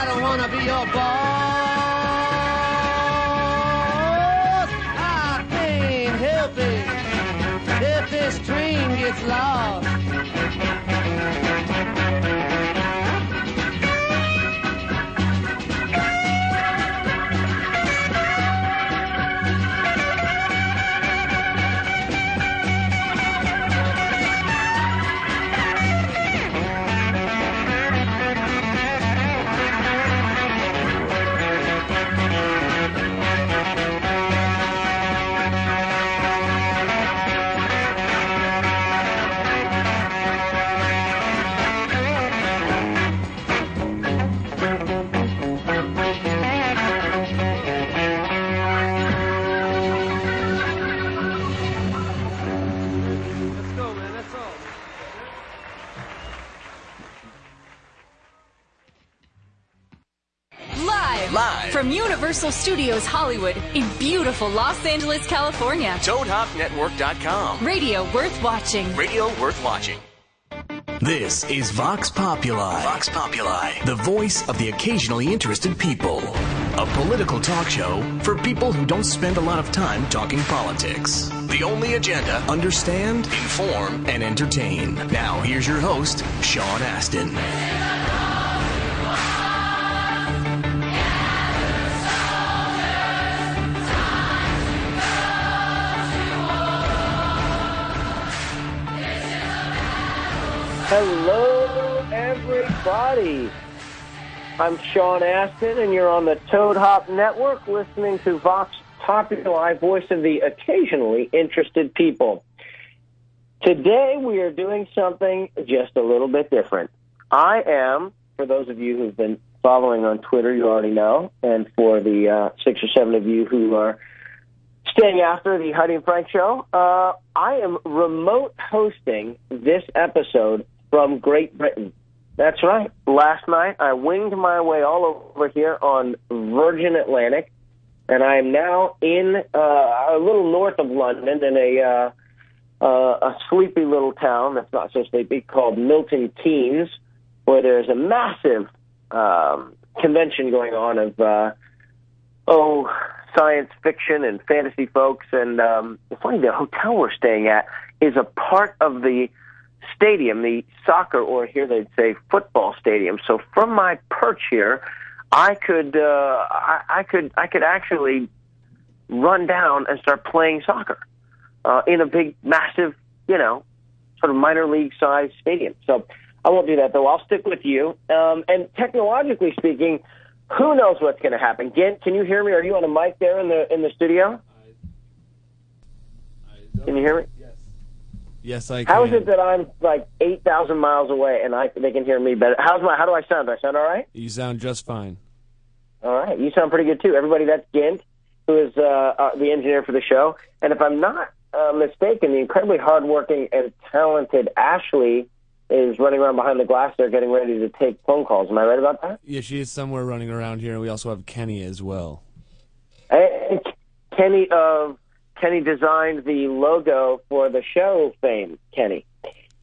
I don't wanna be your boss. I can't help it if this train gets lost. From Universal Studios Hollywood in beautiful Los Angeles, California. ToadHopNetwork.com. Radio worth watching. Radio worth watching. This is Vox Populi. Vox Populi, the voice of the occasionally interested people. A political talk show for people who don't spend a lot of time talking politics. The only agenda understand, inform, and entertain. Now, here's your host, Sean Astin. Hello, everybody. I'm Sean Astin, and you're on the Toad Hop Network listening to Vox Populi, voice of the occasionally interested people. Today, we are doing something just a little bit different. I am, for those of you who've been following on Twitter, you already know, and for the uh, six or seven of you who are staying after the Heidi and Frank show, uh, I am remote hosting this episode from Great Britain. That's right. Last night, I winged my way all over here on Virgin Atlantic, and I am now in uh, a little north of London in a uh, uh, a sleepy little town that's not so sleepy called Milton Keynes, where there's a massive um, convention going on of uh, oh science fiction and fantasy folks. And um, funny, the hotel we're staying at is a part of the stadium, the soccer, or here they'd say football stadium. So from my perch here, I could, uh, I, I could, I could actually run down and start playing soccer uh, in a big, massive, you know, sort of minor league size stadium. So I won't do that though. I'll stick with you. Um, and technologically speaking, who knows what's going to happen? Gent, can you hear me? Are you on a mic there in the in the studio? Can you hear me? Yes, I can. How is it that I'm like eight thousand miles away and I they can hear me better? How's my how do I sound? Do I sound all right? You sound just fine. All right, you sound pretty good too. Everybody, that's Gint, who is uh, uh, the engineer for the show. And if I'm not uh, mistaken, the incredibly hardworking and talented Ashley is running around behind the glass there, getting ready to take phone calls. Am I right about that? Yeah, she is somewhere running around here, and we also have Kenny as well. And Kenny uh, Kenny designed the logo for the show fame. Kenny.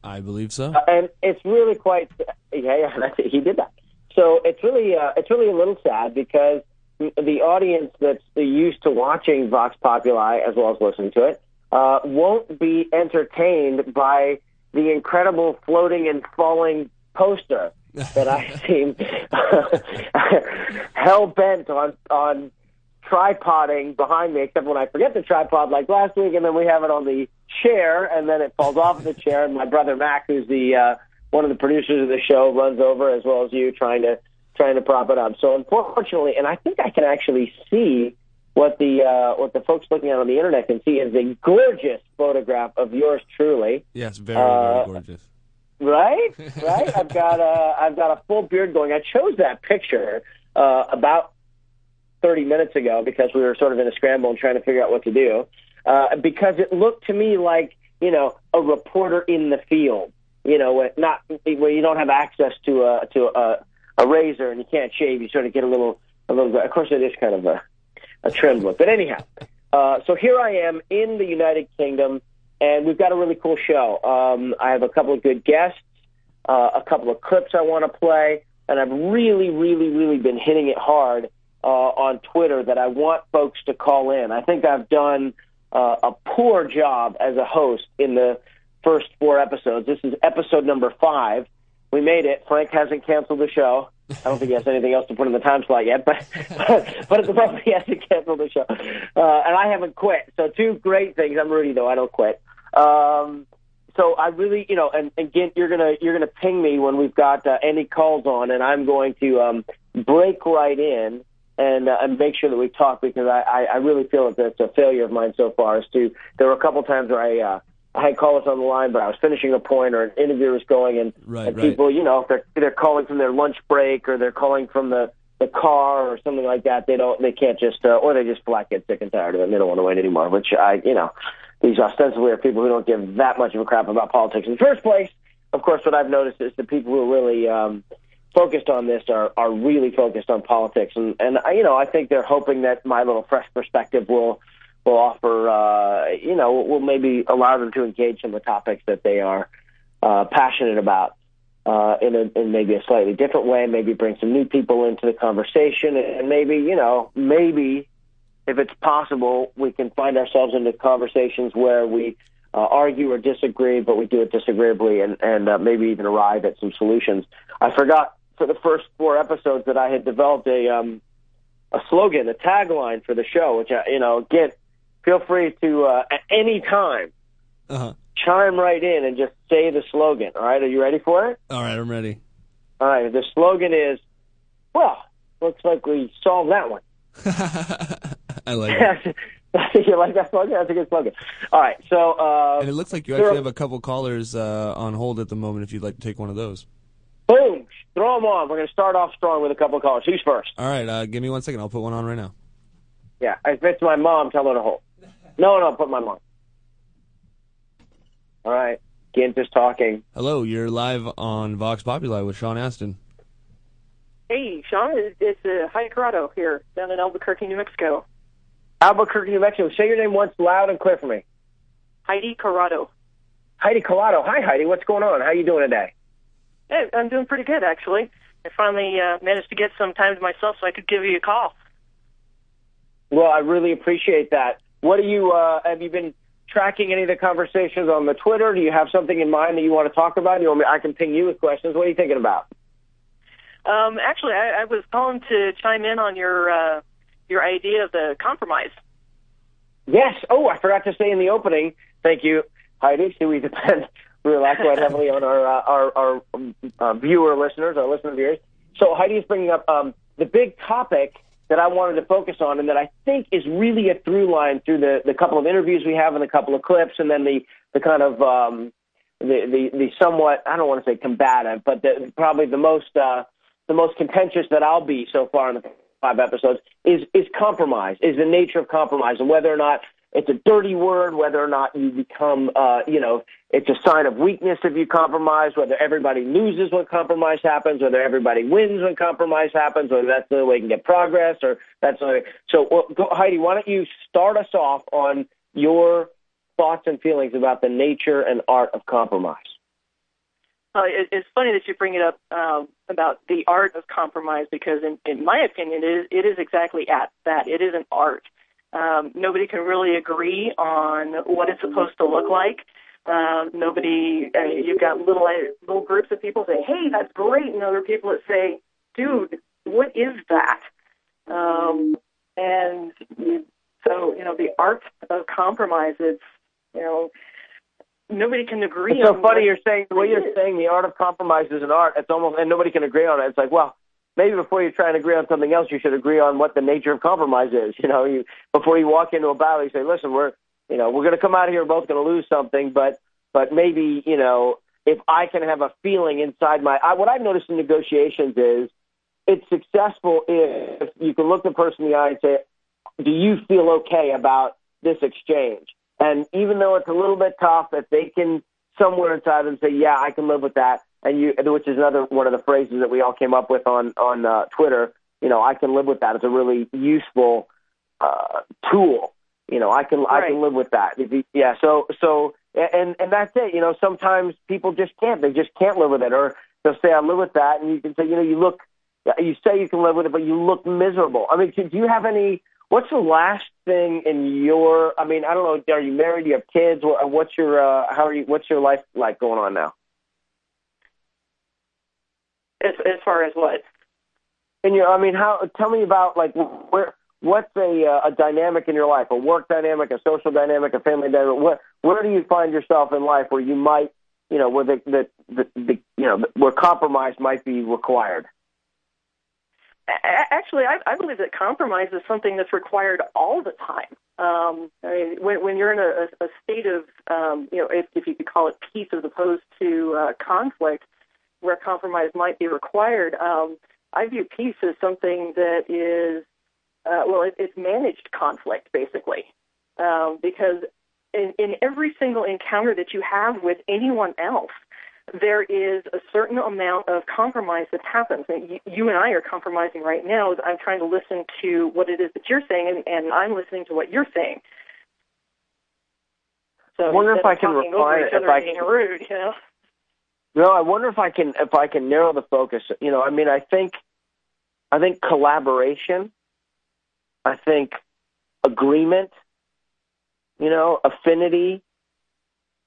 I believe so. Uh, and it's really quite yeah yeah that's he did that so it's really uh, it's really a little sad because the audience that's used to watching Vox Populi as well as listening to it uh, won't be entertained by the incredible floating and falling poster that I seem hell bent on on tripoding behind me, except when I forget the tripod like last week, and then we have it on the chair, and then it falls off of the chair, and my brother Mac, who's the uh, one of the producers of the show, runs over as well as you, trying to trying to prop it up. So unfortunately, and I think I can actually see what the uh, what the folks looking at on the internet can see is a gorgeous photograph of yours truly. Yes, very, Uh, very gorgeous. Right, right. I've got a I've got a full beard going. I chose that picture uh, about thirty minutes ago because we were sort of in a scramble and trying to figure out what to do. Uh, because it looked to me like you know a reporter in the field. You know, not where you don't have access to a to a, a razor and you can't shave. You sort of get a little a little. Of course, it is kind of a a trimmed look. But anyhow, uh, so here I am in the United Kingdom, and we've got a really cool show. Um, I have a couple of good guests, uh, a couple of clips I want to play. and I've really, really, really been hitting it hard uh, on Twitter that I want folks to call in. I think I've done uh, a poor job as a host in the first four episodes. This is episode number five. We made it. Frank hasn't canceled the show. I don't think he has anything else to put in the time slot yet, but but, but at the moment he hasn't canceled the show, uh, and I haven't quit. So two great things. I'm Rudy though. I don't quit. Um, so I really, you know, and again, you're gonna you're gonna ping me when we've got uh, any calls on, and I'm going to um, break right in and uh, and make sure that we talk because I, I I really feel that that's a failure of mine so far. Is to there were a couple times where I. Uh, I had callers on the line, but I was finishing a point or an interview was going, and, Right, and right. people, you know, if they're they're calling from their lunch break or they're calling from the the car or something like that, they don't, they can't just, uh, or they just flat get sick and tired of it and they don't want to wait anymore. Which I, you know, these ostensibly are people who don't give that much of a crap about politics in the first place. Of course, what I've noticed is the people who are really um, focused on this are are really focused on politics, and and I, you know, I think they're hoping that my little fresh perspective will will offer, uh, you know, will maybe allow them to engage in the topics that they are uh, passionate about uh, in, a, in maybe a slightly different way, maybe bring some new people into the conversation, and maybe, you know, maybe if it's possible, we can find ourselves into conversations where we uh, argue or disagree, but we do it disagreeably and, and uh, maybe even arrive at some solutions. I forgot for the first four episodes that I had developed a um, a slogan, a tagline for the show, which I, you know, again, feel free to uh, at any time Uh-huh. chime right in and just say the slogan. All right, are you ready for it? All right, I'm ready. All right, the slogan is, well, looks like we solved that one. I like it. I think you like that slogan? That's a good slogan. All right, so uh, And it looks like you actually have a couple callers uh, on hold at the moment if you'd like to take one of those. boom, throw them on. We're going to start off strong with a couple of callers. Who's first? All right, uh, give me one second. I'll put one on right now. Yeah, if it's my mom, tell her to hold. No, no, put my mom. All right, Gint is talking. Hello, you're live on Vox Populi with Sean Astin. Hey, Sean, it's, it's uh, Heidi Corrado here down in Albuquerque, New Mexico. Albuquerque, New Mexico. Say your name once loud and clear for me. Heidi Corrado. Heidi Collado. Hi, Heidi. What's going on? How are you doing today? Hey, I'm doing pretty good, actually. I finally uh, managed to get some time to myself so I could give you a call. Well, I really appreciate that. What do you uh, have you been tracking any of the conversations on the Twitter? Do you have something in mind that you want to talk about? You want me, I can ping you with questions. What are you thinking about? Um, actually, I, I was calling to chime in on your uh, your idea of the compromise. Yes. Oh, I forgot to say in the opening. Thank you, Heidi. See, we depend we rely quite heavily on our uh, our, our um, uh, viewer listeners, our listener viewers. So Heidi is bringing up um, the big topic that I wanted to focus on, and that I think is really a through line through the the couple of interviews we have and the couple of clips, and then the the kind of um, the, the the somewhat I don't want to say combative, but the, probably the most uh, the most contentious that I'll be so far in the five episodes is is compromise, is the nature of compromise, and whether or not it's a dirty word, whether or not you become, uh, you know, it's a sign of weakness if you compromise, whether everybody loses when compromise happens, whether everybody wins when compromise happens, whether that's the only way you can get progress, or that's the only So, well, go, Heidi, why don't you start us off on your thoughts and feelings about the nature and art of compromise? Uh, it, it's funny that you bring it up um, about the art of compromise because, in, in my opinion, it is, it is exactly at that. It is an art. Um, nobody can really agree on what it's supposed to look like. Um, nobody, uh, you've got little uh, little groups of people say, "Hey, that's great," and other people that say, "Dude, what is that?" Um, and you, so, you know, the art of compromise. It's you know, nobody can agree. It's so funny you're saying the way you're is. saying the art of compromise is an art. It's almost and nobody can agree on it. It's like, well, maybe before you try and agree on something else, you should agree on what the nature of compromise is. You know, you before you walk into a battle, you say, listen, we're you know we're going to come out of here, we're both going to lose something, but but maybe you know if I can have a feeling inside my I, what I've noticed in negotiations is it's successful if you can look the person in the eye and say, do you feel okay about this exchange? And even though it's a little bit tough, if they can somewhere inside them say, yeah, I can live with that, and you, which is another one of the phrases that we all came up with on on uh, Twitter. You know, I can live with that. It's a really useful uh, tool. You know, I can I can live with that. You- Yeah. So so and and that's it. You know, sometimes people just can't. They just can't live with it, or they'll say I live with that, and you can say, you know, you look, you say you can live with it, but you look miserable. I mean, do you have any? What's the last thing in your? I mean, I don't know. Are you married? Do you have kids? What's your? Uh, how are you? What's your life like going on now? As as far as what? And you, I mean, how? Tell me about like where. What's a uh, a dynamic in your life? A work dynamic, a social dynamic, a family dynamic. What? Where do you find yourself in life where you might, you know, where the the, the, the you know where compromise might be required? Actually, I, I believe that compromise is something that's required all the time. Um, I mean, when, when you're in a, a state of, um, you know, if, if you could call it peace as opposed to uh, conflict, where compromise might be required, um, I view peace as something that is, uh, well, it, it's managed conflict, basically. Um, because in, in every single encounter that you have with anyone else, there is a certain amount of compromise that happens. And you, you and I are compromising right now. I'm trying to listen to what it is that you're saying, and, and I'm listening to what you're saying. So I wonder if I can reply. If I can, rude, you know. No, I wonder if I can if I can narrow the focus. You know, I mean, I think I think collaboration. I think agreement. You know, affinity,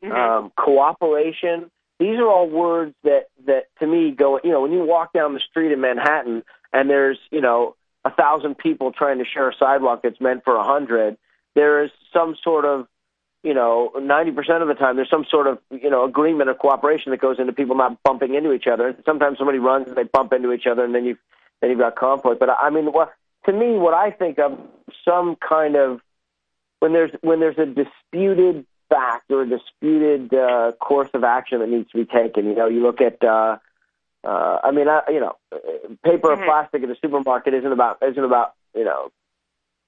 mm-hmm. um, cooperation these are all words that that to me go you know when you walk down the street in manhattan and there's you know a thousand people trying to share a sidewalk that's meant for a hundred there is some sort of you know ninety percent of the time there's some sort of you know agreement or cooperation that goes into people not bumping into each other and sometimes somebody runs and they bump into each other and then you then you've got conflict but i mean what to me what i think of some kind of when there's when there's a disputed fact or a disputed uh, course of action that needs to be taken. You know, you look at, uh, uh, I mean, I, you know, paper mm-hmm. or plastic in a supermarket isn't about isn't about you know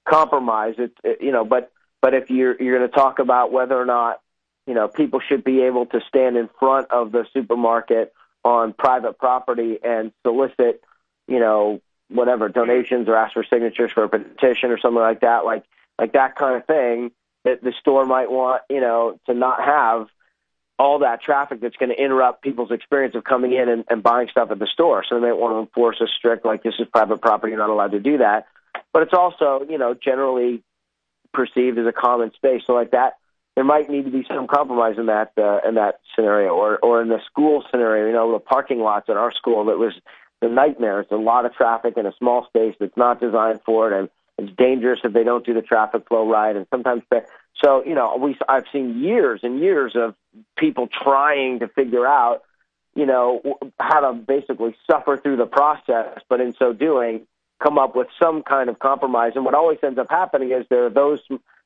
compromise. It's it, you know, but but if you're you're going to talk about whether or not you know people should be able to stand in front of the supermarket on private property and solicit, you know, whatever donations or ask for signatures for a petition or something like that, like like that kind of thing that the store might want, you know, to not have all that traffic that's going to interrupt people's experience of coming in and, and buying stuff at the store. So they might want to enforce a strict, like this is private property, you're not allowed to do that. But it's also, you know, generally perceived as a common space. So like that, there might need to be some compromise in that uh, in that scenario, or or in the school scenario. You know, the parking lots at our school that was the nightmare. It's a lot of traffic in a small space that's not designed for it, and it's dangerous if they don't do the traffic flow right, and sometimes so you know we I've seen years and years of people trying to figure out you know how to basically suffer through the process, but in so doing come up with some kind of compromise. And what always ends up happening is there are those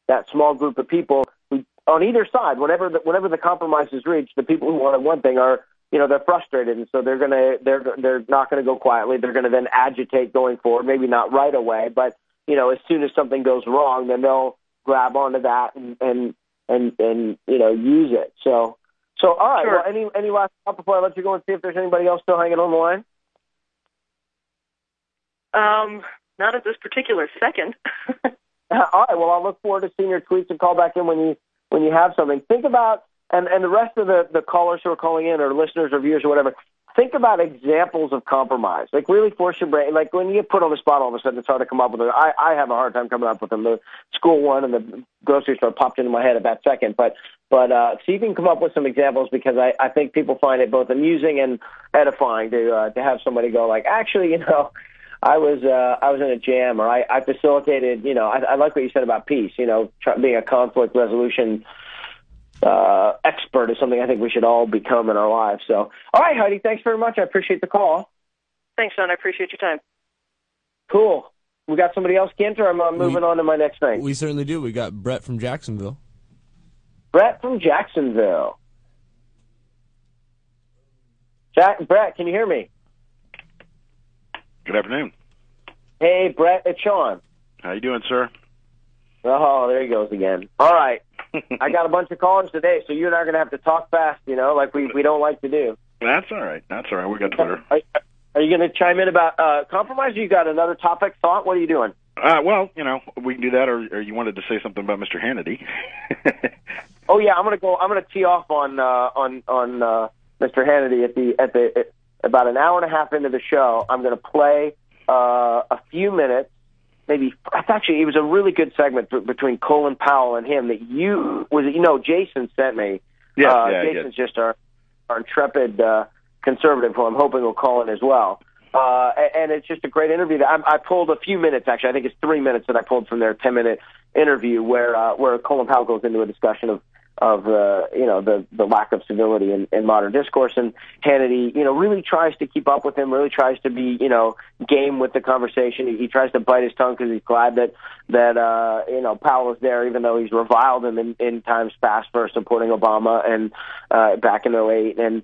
that small group of people who on either side, whenever the, whenever the compromise is reached, the people who wanted one thing are you know they're frustrated and so they're going to they're they're not going to go quietly they're going to then agitate going forward maybe not right away but you know, as soon as something goes wrong, then they'll grab onto that and and and, and you know use it. So so all right. Sure. Well, any any last thought before I let you go and see if there's anybody else still hanging on the line? Um, not at this particular second. all right. Well, I'll look forward to seeing your tweets and call back in when you when you have something. Think about and and the rest of the the callers who are calling in or listeners or viewers or whatever think about examples of compromise. Like really force your brain. Like when you get put on the spot, all of a sudden it's hard to come up with it. I, I have a hard time coming up with them. The school one and the grocery store popped into my head at that second. But but uh, so you can come up with some examples because I, I think people find it both amusing and edifying to uh, to have somebody go like, actually, you know. I was uh, I was in a jam, or I, I facilitated. You know, I, I like what you said about peace. You know, try, being a conflict resolution uh, expert is something I think we should all become in our lives. So, all right, Heidi, thanks very much. I appreciate the call. Thanks, Sean. I appreciate your time. Cool. We got somebody else, Kent, or I'm uh, moving we, on to my next thing? We certainly do. We got Brett from Jacksonville. Brett from Jacksonville. Jack, Brett, can you hear me? Good afternoon. Hey, Brett, it's Sean. How you doing, sir? Oh, there he goes again. All right. I got a bunch of callers today, so you and I are going to have to talk fast, you know, like we, we don't like to do. That's all right. That's all right. We got Twitter. Are, are you going to chime in about uh, compromise? You got another topic, thought? What are you doing? Uh, well, you know, we can do that, or, or you wanted to say something about Mr. Hannity. oh yeah, I'm going to go. I'm going to tee off on uh, on on uh, Mr. Hannity at the at the about an hour and a half into the show, I'm going to play uh, a few minutes. Maybe actually it was a really good segment b- between Colin Powell and him that you was it, you know Jason sent me. Yeah, uh, yeah, Jason's just our our intrepid uh, conservative who I'm hoping will call in as well. Uh, a- and it's just a great interview. That I, I pulled a few minutes actually. I think it's three minutes that I pulled from their ten minute interview where uh, where Colin Powell goes into a discussion of of uh, you know the the lack of civility in, in modern discourse, and Hannity you know really tries to keep up with him, really tries to be you know game with the conversation. He, he tries to bite his tongue because he's glad that that uh, you know Powell is there, even though he's reviled him in, in times past for supporting Obama and uh, back in 08 and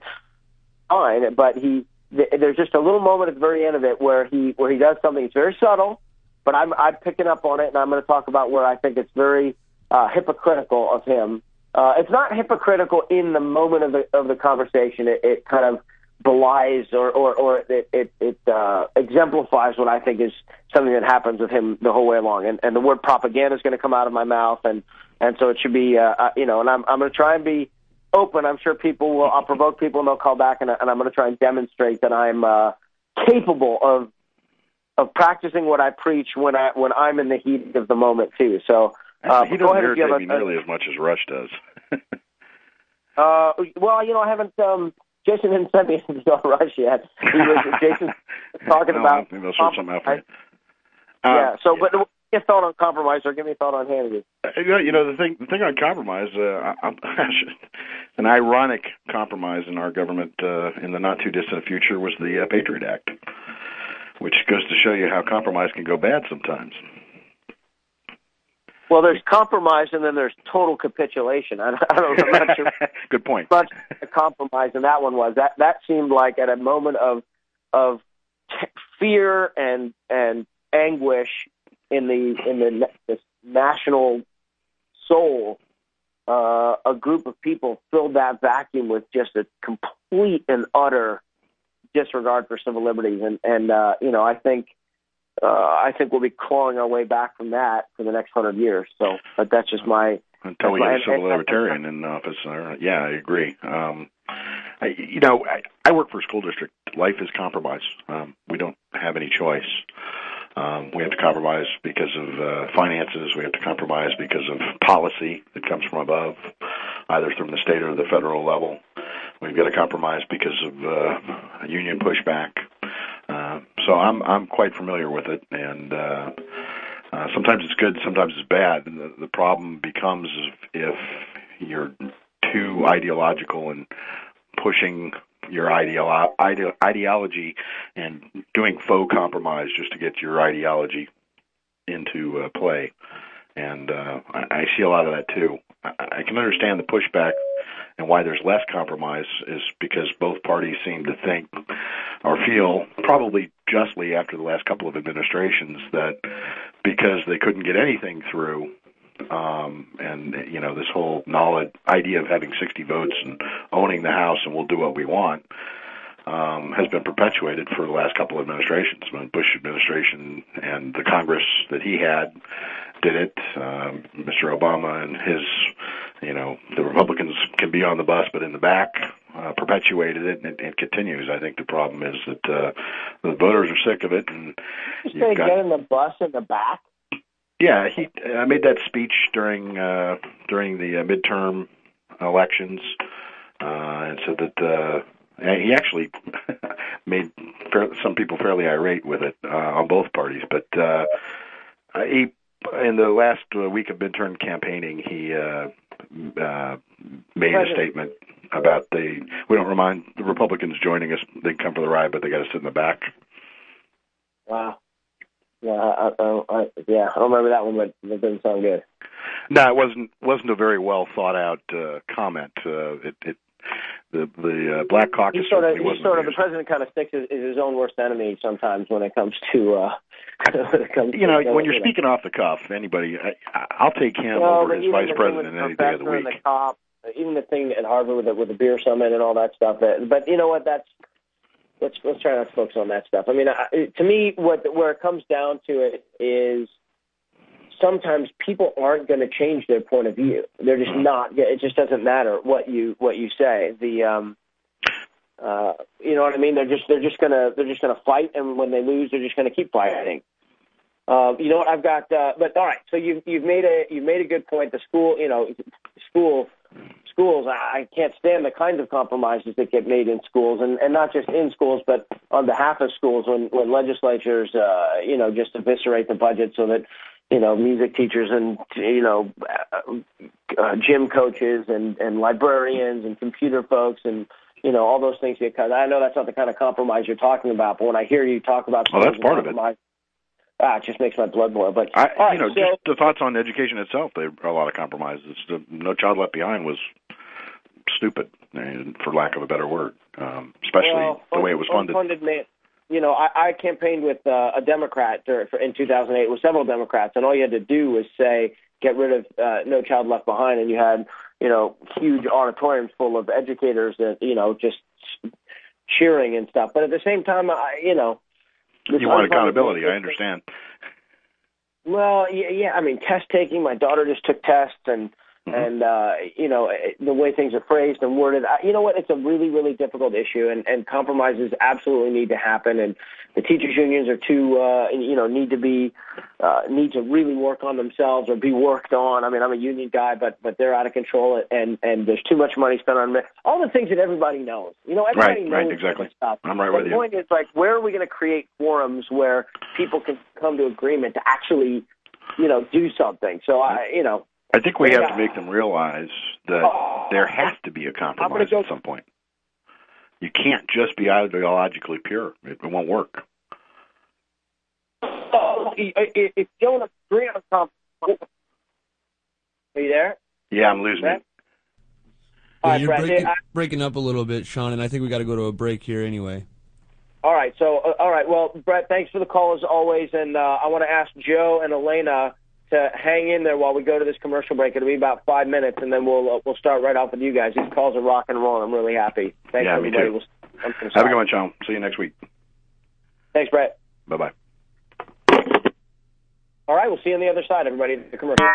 fine, but he th- there's just a little moment at the very end of it where he where he does something. It's very subtle, but I'm I'm picking up on it, and I'm going to talk about where I think it's very uh, hypocritical of him. Uh, it's not hypocritical in the moment of the of the conversation. It, it kind of belies or or, or it it, it uh, exemplifies what I think is something that happens with him the whole way along. And and the word propaganda is going to come out of my mouth, and and so it should be uh, uh, you know. And I'm I'm going to try and be open. I'm sure people will. I'll provoke people, and they'll call back, and, and I'm going to try and demonstrate that I'm uh, capable of of practicing what I preach when I when I'm in the heat of the moment too. So uh, he doesn't irritate have me a, nearly as much as Rush does. uh, well, you know, I haven't. Um, Jason didn't send me anything Rush yet. He was Jason talking No, about. maybe I'll sort something out for you. yeah. Um, So, but give me a thought on compromise, or give me a thought on Hannity. Uh, You know, the thing. The thing on compromise, uh, I'm, an ironic compromise in our government uh, in the not too distant future was the uh, Patriot Act, which goes to show you how compromise can go bad sometimes. Well, there's compromise, and then there's total capitulation. I, I don't. I'm not sure. Good point. a compromise and that one was that that seemed like at a moment of of t- fear and and anguish in the in the, this national soul uh, a group of people filled that vacuum with just a complete and utter disregard for civil liberties and and uh, you know I think uh, I think we'll be clawing our way back from that for the next hundred years so but that's just my Until we get a civil libertarian in office, yeah, I agree. Um, I, you know, I, I work for a school district. Life is compromise. Um, we don't have any choice. Um, we have to compromise because of uh, finances. We have to compromise because of policy that comes from above, either from the state or the federal level. We've got to compromise because of uh, union pushback. So I'm I'm quite familiar with it, and uh, uh, sometimes it's good, sometimes it's bad. And the, the problem becomes if, if you're too ideological and pushing your ideolo- ide- ideology and doing faux compromise just to get your ideology into uh, play. And uh, I, I see a lot of that too. I, I can understand the pushback and why there's less compromise is because both parties seem to think or feel, probably justly after the last couple of administrations, that because they couldn't get anything through, um, and you know this whole knowledge idea of having 60 votes and owning the House and we'll do what we want um, has been perpetuated for the last couple of administrations. When Bush administration and the Congress that he had did it, um, Mr. Obama and his, you know, the Republicans can be on the bus, but in the back uh, perpetuated it, and it, it continues. I think the problem is that uh, the voters are sick of it, and you say got get in the bus in the back yeah, he. I made that speech during uh, during the uh, midterm elections, uh, and said that uh, he actually made fair, some people fairly irate with it uh, on both parties. But uh, he, in the last uh, week of midterm campaigning, he uh, uh, made a statement about the we don't remind the Republicans joining us. They come for the ride, but they got to sit in the back. Wow. Yeah, I, I, I, yeah, I don't remember that one, but it didn't sound good. No, it wasn't wasn't a very well thought out uh, comment. Uh, it, it the the uh, Black Caucus He sort of, certainly sort of, the president kind of sticks is, is his own worst enemy sometimes when it comes to, uh, when it comes You know, to, when you're speaking off the cuff, anybody, I, I'll take him Well, over as vice president any day of the week. The cop, even the thing at Harvard with the, with the beer summit and all that stuff. That, but you know what? That's let's let's try not to focus on that stuff. I mean, I, to me, what where it comes down to it is sometimes people aren't going to change their point of view. They're just not. It just doesn't matter what you what you say. The um, Uh, you know what I mean? They're just they're just gonna they're just gonna fight, and when they lose, they're just gonna keep fighting. Uh, you know what? I've got, uh, but all right. So you've you've made a you've made a good point. The school, you know, school schools. I, I can't stand the kinds of compromises that get made in schools, and and not just in schools, but on behalf of schools when when legislatures, uh, you know, just eviscerate the budget so that you know, music teachers and you know, uh, uh, gym coaches and and librarians and computer folks and you know all those things get cut. I know that's not the kind of compromise you're talking about, but when I hear you talk about well, that's part of it. Ah, it just makes my blood boil. But I, right, you know, so, just the thoughts on education itself. There are a lot of compromises. The No Child Left Behind was stupid, for lack of a better word, um, especially well, the way it was funded. Funded man, you know, I, I campaigned with uh, a Democrat for, in 2008 with several Democrats, and all you had to do was say, "Get rid of uh, No Child Left Behind," and you had, you know, huge auditoriums full of educators that, you know, just cheering and stuff. But at the same time, I, you know, you want accountability. I understand. Well, yeah, yeah. I mean, test taking. My daughter just took tests, and Mm-hmm. And uh, you know the way things are phrased and worded. You know what? It's a really, really difficult issue, and, and compromises absolutely need to happen. And the teachers' unions are too, uh, you know, need to be uh, need to really work on themselves or be worked on. I mean, I'm a union guy, but but they're out of control, and and there's too much money spent on all the things that everybody knows. You know, everybody right, knows right, exactly. Stuff. I'm right the with you. The point is like, where are we going to create forums where people can come to agreement to actually, you know, do something? So I, you know. I think we have to make them realize that Oh. there has to be a compromise go- at some point. You can't just be ideologically pure; it, it won't work. Oh, if if you don't agree on something, are you there? Yeah, I'm losing Brett? it. All right, you're Brett. breaking, I- breaking up a little bit, Sean, and I think we got to go to a break here anyway. All right. So, uh, all right. Well, Brett, thanks for the call as always, and uh, I want to ask Joe and Elena to hang in there while we go to this commercial break. It'll be about five minutes, and then we'll uh, we'll start right off with you guys. These calls are rock and roll. I'm really happy. Thanks, Yeah, me everybody. too. We'll, Have a good one, Sean. See you next week. Thanks, Brett. Bye bye. All right. We'll see you on the other side, everybody. The commercial.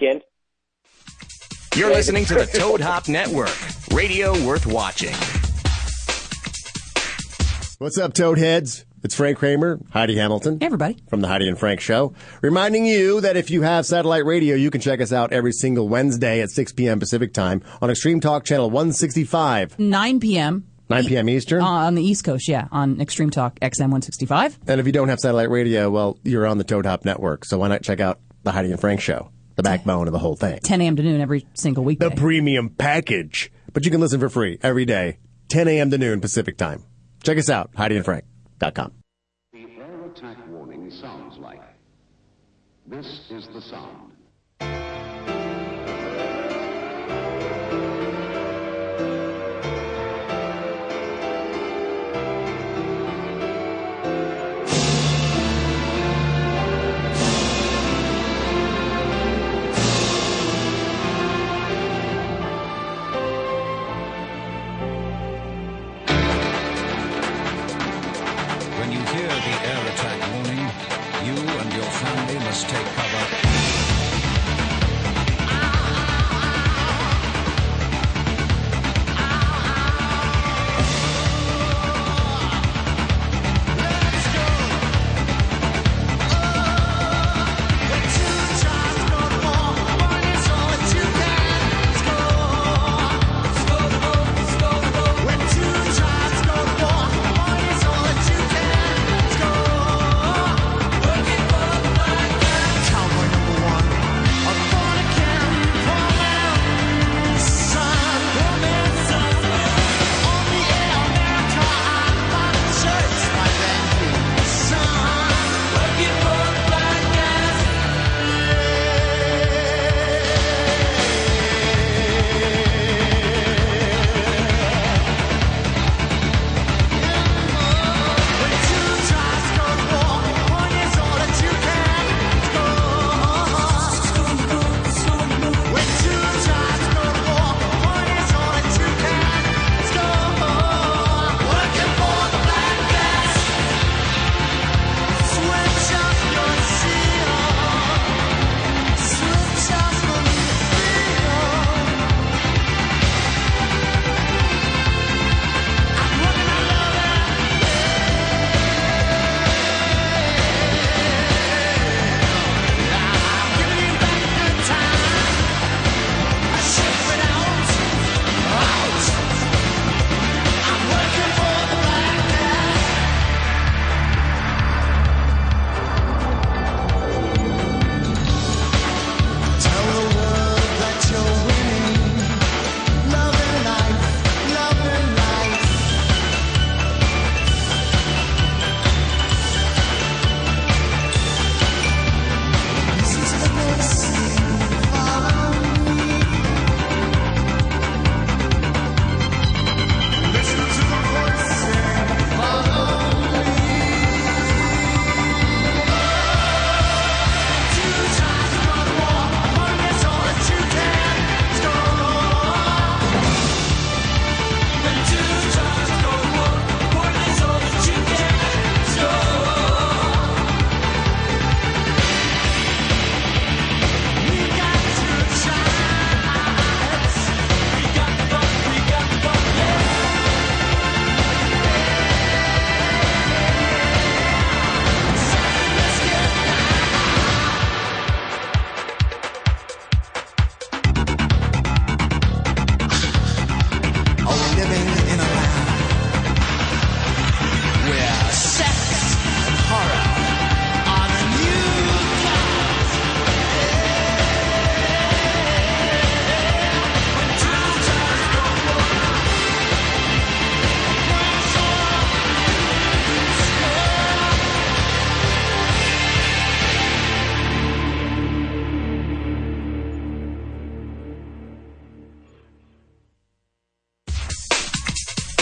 Again. You're listening to the Toad Hop Network, radio worth watching. What's up, Toadheads? It's Frank Kramer, Heidi Hamilton. Hey, everybody. From the Heidi and Frank Show. Reminding you that if you have satellite radio, you can check us out every single Wednesday at 6 p.m. Pacific Time on Extreme Talk Channel 165. 9 p.m. 9 p.m. Eastern? Uh, on the East Coast, yeah, on Extreme Talk XM 165. And if you don't have satellite radio, well, you're on the Toad Hop Network. So why not check out the Heidi and Frank Show, the backbone of the whole thing? 10 a.m. to noon every single week. The premium package. But you can listen for free every day, 10 a.m. to noon Pacific Time. Check us out, The air attack warning sounds like. This is the sound. Take cover.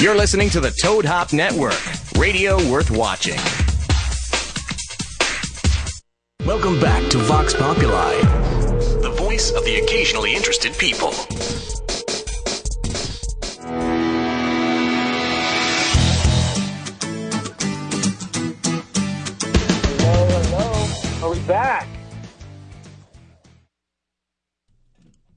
You're listening to the Toad Hop Network, radio worth watching. Welcome back to Vox Populi, the voice of the occasionally interested people. Hello, hello. Are we back?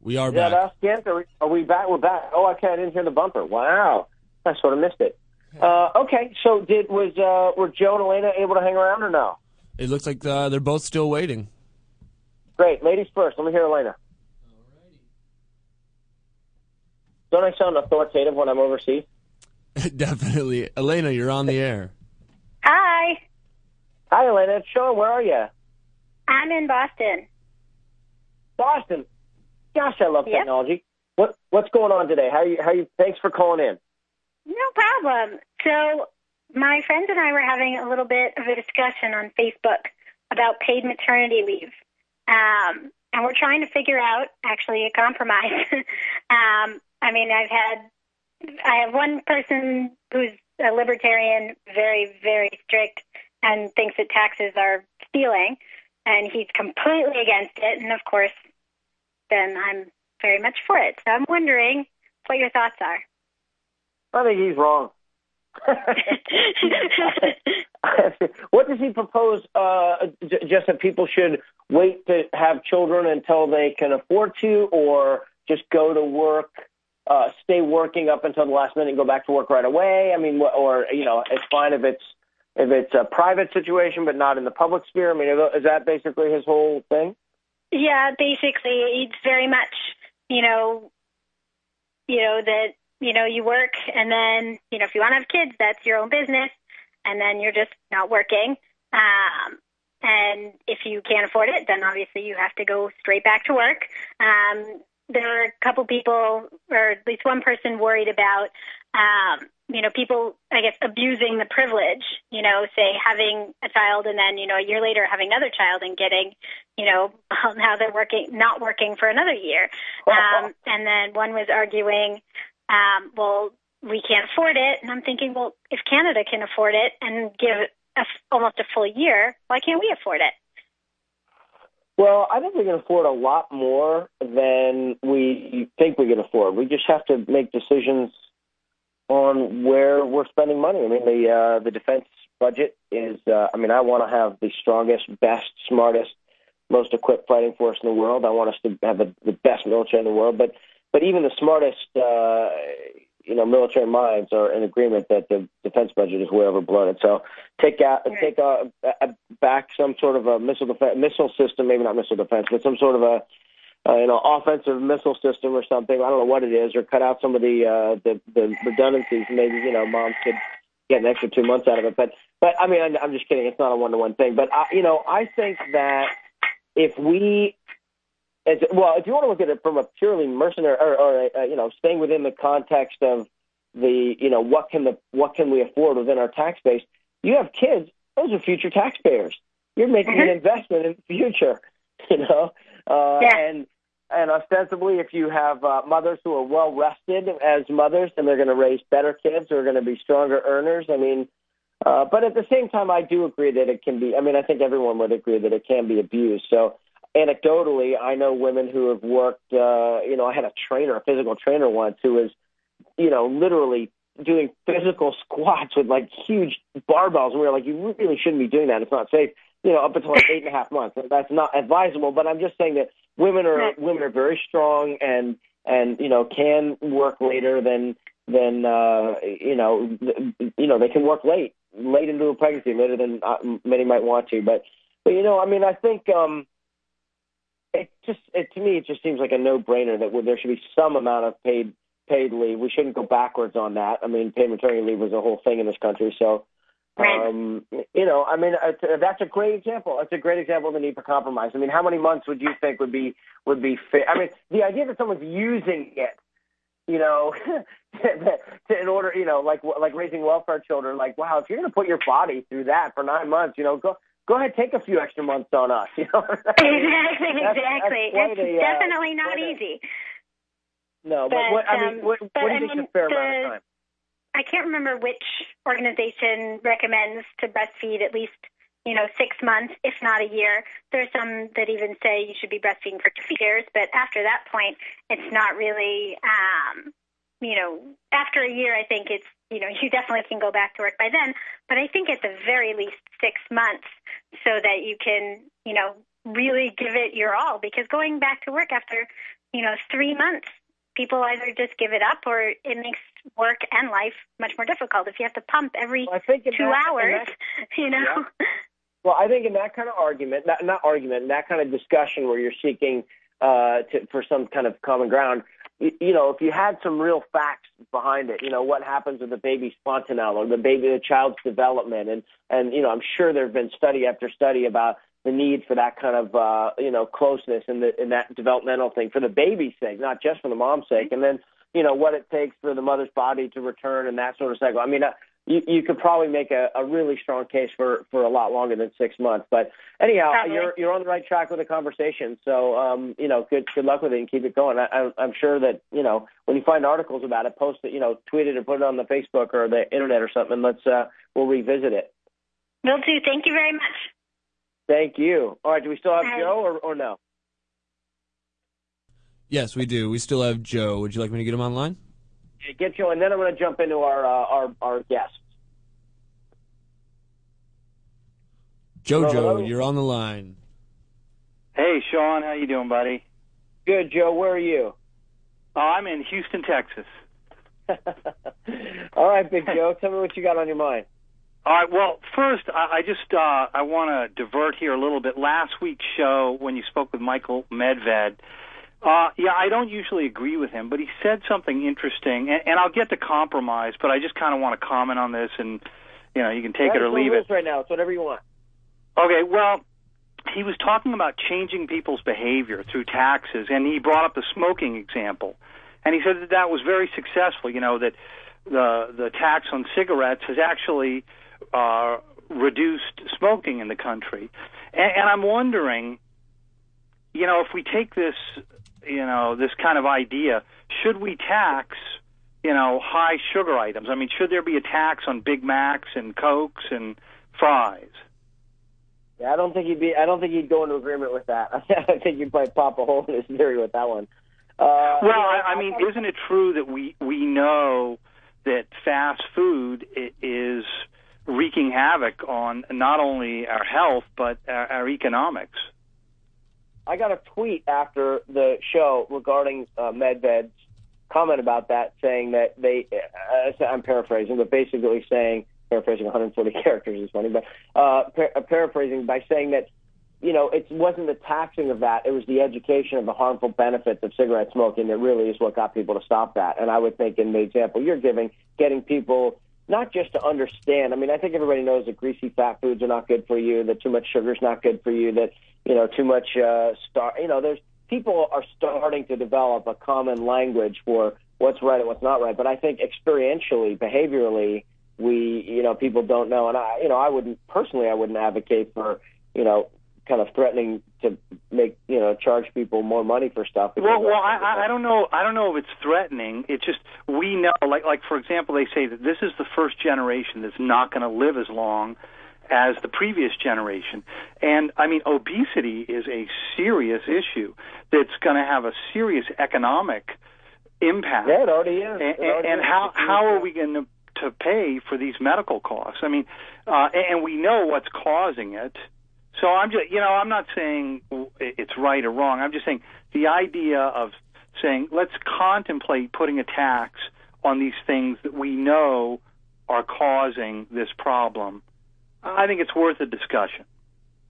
We are Is that back. us, Kent? Are we, are we back? We're back. Oh, okay. I didn't hear the bumper. Wow. I sort of missed it. Uh, okay. So did was uh, were Joe and Elena able to hang around or no? It looks like uh, they're both still waiting. Great. Ladies first. Let me hear Elena. Don't I sound authoritative when I'm overseas? Definitely. Elena, you're on the air. Hi, Hi, Elena. It's Sean. Where are you? I'm in Boston. Boston. Gosh, I love Yep. technology. What What's going on today? How you How you? Thanks for calling in. No problem. So, my friends and I were having a little bit of a discussion on Facebook about paid maternity leave. Um, and we're trying to figure out actually a compromise. um, I mean, I've had, I have one person who's a libertarian, very, very strict, and thinks that taxes are stealing, and he's completely against it. And of course, then I'm very much for it. So I'm wondering what your thoughts are. I think he's wrong. what does he propose? Uh, j- just that people should wait to have children until they can afford to, or just go to work, uh, stay working up until the last minute and go back to work right away. I mean, or you know, it's fine if it's if it's a private situation, but not in the public sphere. I mean, is that basically his whole thing? Yeah, basically, it's very much, you know, you know that you know you work, and then you know if you want to have kids, that's your own business, and then you're just not working. Um, and if you can't afford it, then obviously you have to go straight back to work. Um, there are a couple people, or at least one person, worried about, um, you know, people, I guess, abusing the privilege. You know, say having a child and then, you know, a year later having another child and getting, you know, now they're working, not working for another year. Um, and then one was arguing, um, well, we can't afford it. And I'm thinking, well, if Canada can afford it and give a, almost a full year, why can't we afford it? Well, I think we can afford a lot more than we think we can afford. We just have to make decisions on where we're spending money. I mean, the uh, the defense budget is. Uh, I mean, I want to have the strongest, best, smartest, most equipped fighting force in the world. I want us to have the, the best military in the world. But but even the smartest, uh, you know, military minds are in agreement that the defense budget is way overblown. And so take out take uh, uh, back some sort of a missile defense, missile system, maybe not missile defense, but some sort of a uh, you know offensive missile system or something. I don't know what it is, or cut out some of the uh, the, the redundancies. Maybe you know moms could get an extra two months out of it. But but I mean, I'm just kidding. It's not a one to one thing. But I, you know, I think that if we as, well, if you want to look at it from a purely mercenary, or, or uh, you know, staying within the context of the, you know, what can the what can we afford within our tax base? You have kids; those are future taxpayers. You're making an investment in the future, you know, uh, and and ostensibly, if you have uh, mothers who are well rested as mothers, then they're going to raise better kids who are going to be stronger earners. I mean, uh, but at the same time, I do agree that it can be. I mean, I think everyone would agree that it can be abused. So anecdotally, I know women who have worked. Uh, you know, I had a trainer, a physical trainer once, who was, you know, literally doing physical squats with like huge barbells, and we were like, you really shouldn't be doing that. It's not safe. You know, up until like eight and a half months. That's not advisable. But I'm just saying that women are women are very strong and and you know can work later than than uh, you know th- you know they can work late late into a pregnancy later than uh, many might want to. But but you know, I mean, I think. um it just it, to me it just seems like a no brainer that there should be some amount of paid paid leave. We shouldn't go backwards on that. I mean, paid maternity leave was a whole thing in this country, so um, you know, I mean, uh, that's a great example. It's a great example of the need for compromise. I mean, how many months would you think would be would be fair? I mean, the idea that someone's using it, you know, to, in order, you know, like like raising welfare children, like wow, if you're going to put your body through that for nine months, you know, go go ahead, take a few extra months on us. You know, Exactly, That's- exactly. that's it's a, uh, definitely not quite a- easy. no, but, But, what I mean, um, what, but what do you think mean, is a fair the- amount of time? I can't remember which organization recommends to breastfeed at least you know six months, if not a year. There's some that even say you should be breastfeeding for two years, but after that point, it's not really. Um, you know, after a year, I think it's you know you definitely can go back to work by then. But I think at the very least six months, so that you can you know really give it your all. Because going back to work after you know three months people either just give it up or it makes work and life much more difficult if you have to pump every Well, I think two that- hours that- you know Well, I think in that kind of argument, not, not argument, in that kind of discussion where you're seeking uh, to, for some kind of common ground, you, know, if you had some real facts behind it, you know, what happens with the baby's fontanelle or the baby, the child's development, and and you know, I'm sure there have been study after study about the need for that kind of uh, you know closeness and the and that developmental thing for the baby's sake, not just for the mom's sake, and then you know what it takes for the mother's body to return and that sort of cycle. I mean, uh, you, you could probably make a, a really strong case for for a lot longer than six months. But anyhow, Probably. you're you're on the right track with the conversation. So um, you know, good good luck with it and keep it going. I, I, I'm sure that you know when you find articles about it, post it, you know, tweet it or put it on the Facebook or the internet or something. Let's uh, we'll revisit it. will do thank you very much Thank you. All right, do we still have Bye. Joe or, or no? Yes, we do. We still have Joe. Would you like me to get him online? Yeah, Get Joe, and then I'm going to jump into our uh, our our guests. Jojo, Hello? you're on the line. Hey, Sean, how you doing, buddy? Good, Joe. Where are you? Oh, I'm in Houston, Texas. All right, Big Joe. Tell me what you got on your mind. All right. Well, first, I, I just uh, I want to divert here a little bit. Last week's show, when you spoke with Michael Medved, uh, yeah, I don't usually agree with him, but he said something interesting, and, and I'll get to compromise, but I just kind of want to comment on this, and you know, you can take it or leave it. right now. It's whatever you want. Okay, well, he was talking about changing people's behavior through taxes, and he brought up the smoking example, and he said that that was very successful. You know that the the tax on cigarettes has actually uh, reduced smoking in the country, and, and I'm wondering, you know, if we take this, you know, this kind of idea, should we tax? You know, high sugar items. I mean, should there be a tax on Big Macs and Cokes and fries? Yeah, I don't think he'd be. I don't think he'd go into agreement with that. I think you'd probably pop a hole in his theory with that one. Uh, Well, I, I mean, isn't it true that we we know that fast food is wreaking havoc on not only our health but our, our economics? I got a tweet after the show regarding uh, Medved's comment about that, saying that they. Uh, I'm paraphrasing, but basically saying paraphrasing 140 characters is funny, but uh, par- uh, paraphrasing by saying that you know it wasn't the taxing of that; it was the education of the harmful benefits of cigarette smoking that really is what got people to stop that. And I would think, in the example you're giving, getting people not just to understand. I mean, I think everybody knows that greasy fat foods are not good for you, that too much sugar is not good for you, that you know too much uh, star. You know, there's people are starting to develop a common language for what's right and what's not right. But I think experientially, behaviorally, we you know people don't know. And I you know I wouldn't personally I wouldn't advocate for you know kind of threatening to make you know charge people more money for stuff. Well, well, I, I- I don't know. I don't know if it's threatening. It's just we know, like, like for example, they say that this is the first generation that's not going to live as long as the previous generation. And I mean, obesity is a serious issue that's going to have a serious economic impact. Yeah, it already is. And, already and is. how how are we going to to pay for these medical costs? I mean, uh, and and we know what's causing it. So I'm just, you know, I'm not saying it's right or wrong. I'm just saying the idea of saying let's contemplate putting a tax on these things that we know are causing this problem. I think it's worth a discussion.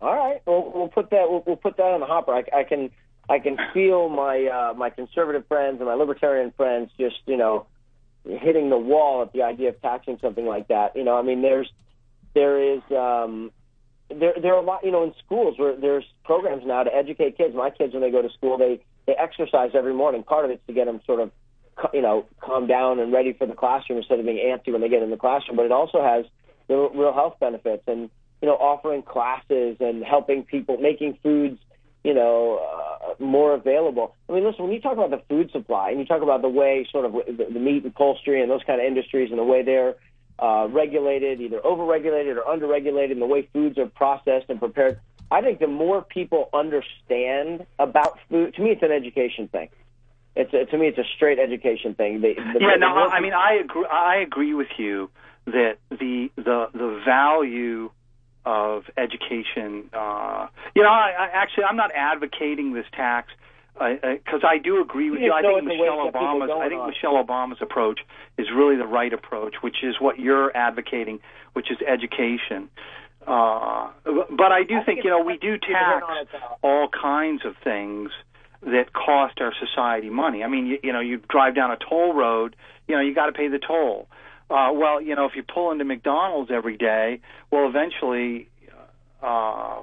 All right, we'll, we'll put that we'll, we'll put that on the hopper. I, I can I can feel my uh, my conservative friends and my libertarian friends just you know hitting the wall at the idea of taxing something like that. You know, I mean, there's there is um, there there are a lot you know in schools where there's programs now to educate kids. My kids when they go to school they they exercise every morning. Part of it's to get them sort of you know calm down and ready for the classroom instead of being antsy when they get in the classroom. But it also has real, real health benefits and you know offering classes and helping people making foods you know, uh, more available. I mean, listen, when you talk about the food supply and you talk about the way sort of the, the meat and poultry and those kind of industries and the way they're uh, regulated, either overregulated or underregulated, and the way foods are processed and prepared, I think the more people understand about food, to me, it's an education thing. It's a, to me, it's a straight education thing. The, the, yeah, no, I mean, I agree. I agree with you that the the the value of education. Uh, you know, I, I actually I'm not advocating this tax because I do agree with You you. I think it's a way Michelle to get people Obama's I think on. Michelle Obama's approach is really the right approach, which is what you're advocating, which is education. Uh, but I do think you know we do tax all kinds of things that cost our society money. I mean, you, you know, you drive down a toll road, you know, you got to pay the toll. Uh, well, you know, if you pull into McDonald's every day, well, eventually, uh,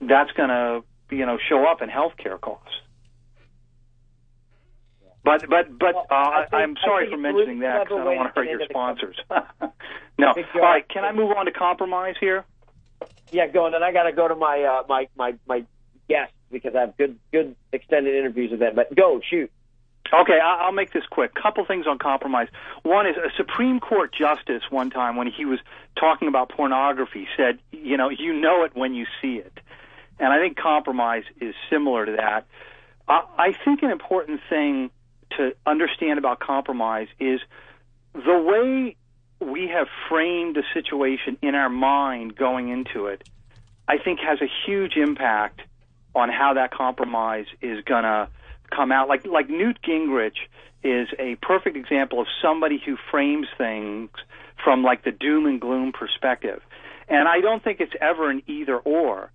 that's going to, you know, show up in healthcare costs. But but but uh, I I'm sorry for mentioning that because I don't want to hurt your sponsors. no. All right, can I move on to compromise here? Yeah, go and then I got to go to my uh, my my my guest because I have good good extended interviews with them. But go shoot. Okay, I'll make this quick. Couple things on compromise. One is a Supreme Court justice one time when he was talking about pornography said, you know, you know it when you see it. And I think compromise is similar to that. I, I think an important thing to understand about compromise is the way we have framed the situation in our mind going into it, I think has a huge impact on how that compromise is going to come out. Like like Newt Gingrich is a perfect example of somebody who frames things from like the doom and gloom perspective. And I don't think it's ever an either or.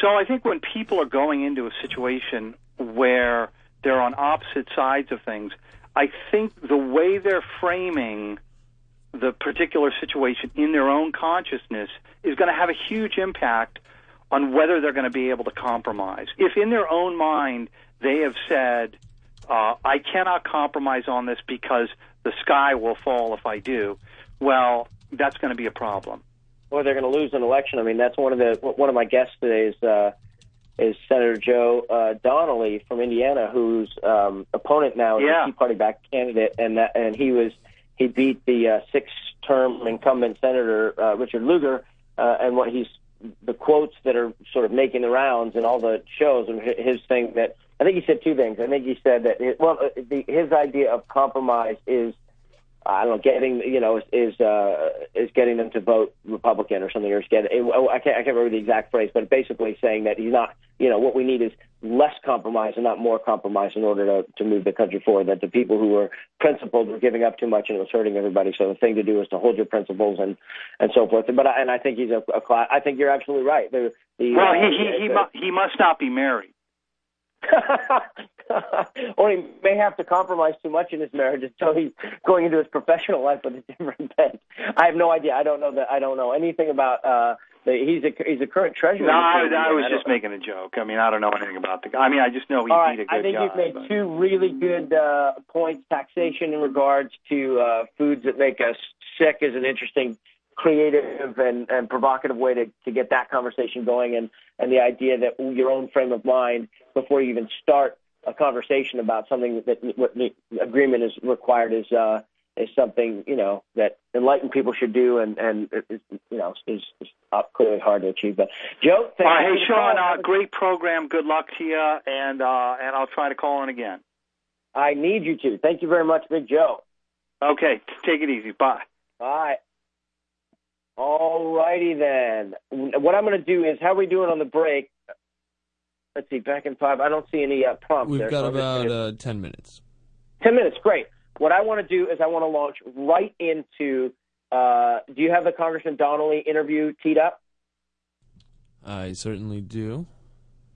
So I think when people are going into a situation where they're on opposite sides of things, I think the way they're framing the particular situation in their own consciousness is going to have a huge impact on whether they're going to be able to compromise. If in their own mind they have said, uh, I cannot compromise on this because the sky will fall if I do, well, that's going to be a problem. or they're going to lose an election. I mean, that's one of the one of my guests today is uh, is Senator Joe uh, Donnelly from Indiana, whose um, opponent now is Yeah. a Tea Party backed candidate, and that, and he was he beat the uh, six term incumbent Senator uh, Richard Lugar, uh, and what he's the quotes that are sort of making the rounds in all the shows, and his thing that I think he said two things. I think he said that it, well, uh, the, his idea of compromise is I don't know, getting you know is is, uh, is getting them to vote Republican or something, or is getting oh, I can't I can't remember the exact phrase, but basically saying that he's not you know what we need is less compromise and not more compromise in order to to move the country forward. That the people who were principled were giving up too much and it was hurting everybody. So the thing to do is to hold your principles and and so forth. But I, and I think he's a, a cla- I think you're absolutely right. The, the, Well, uh, he he he, the- mu- he must not be married. or he may have to compromise too much in his marriage until he's going into his professional life with a different bent. I have no idea. I don't know that. I don't know anything about. uh the, He's a he's a current treasurer. No, I, I was don't- just making a joke. I mean, I don't know anything about the guy. I mean, I just know he right, beat a good job. I think guy. you've made but- two really good uh, points. Taxation in regards to uh, foods that make us sick is an interesting, creative, and, and provocative way to, to get that conversation going, and, and the idea that your own frame of mind before you even start a conversation about something that what the agreement is required is uh, is something you know that enlightened people should do, and and it, you know is, is clearly hard to achieve. But Joe, thank you hey Sean, uh, great program. Good luck to you, and uh, and I'll try to call in again. I need you to. Thank you very much, Big Joe. Okay, take it easy. Bye. Bye. All righty then. What I'm going to do is, how are we doing on the break? Let's see, back in five. I don't see any uh, prompts We've there. got so about uh, 10 minutes. ten minutes. Great. What I want to do is, I want to launch right into. Uh, do you have the Congressman Donnelly interview teed up? I certainly do.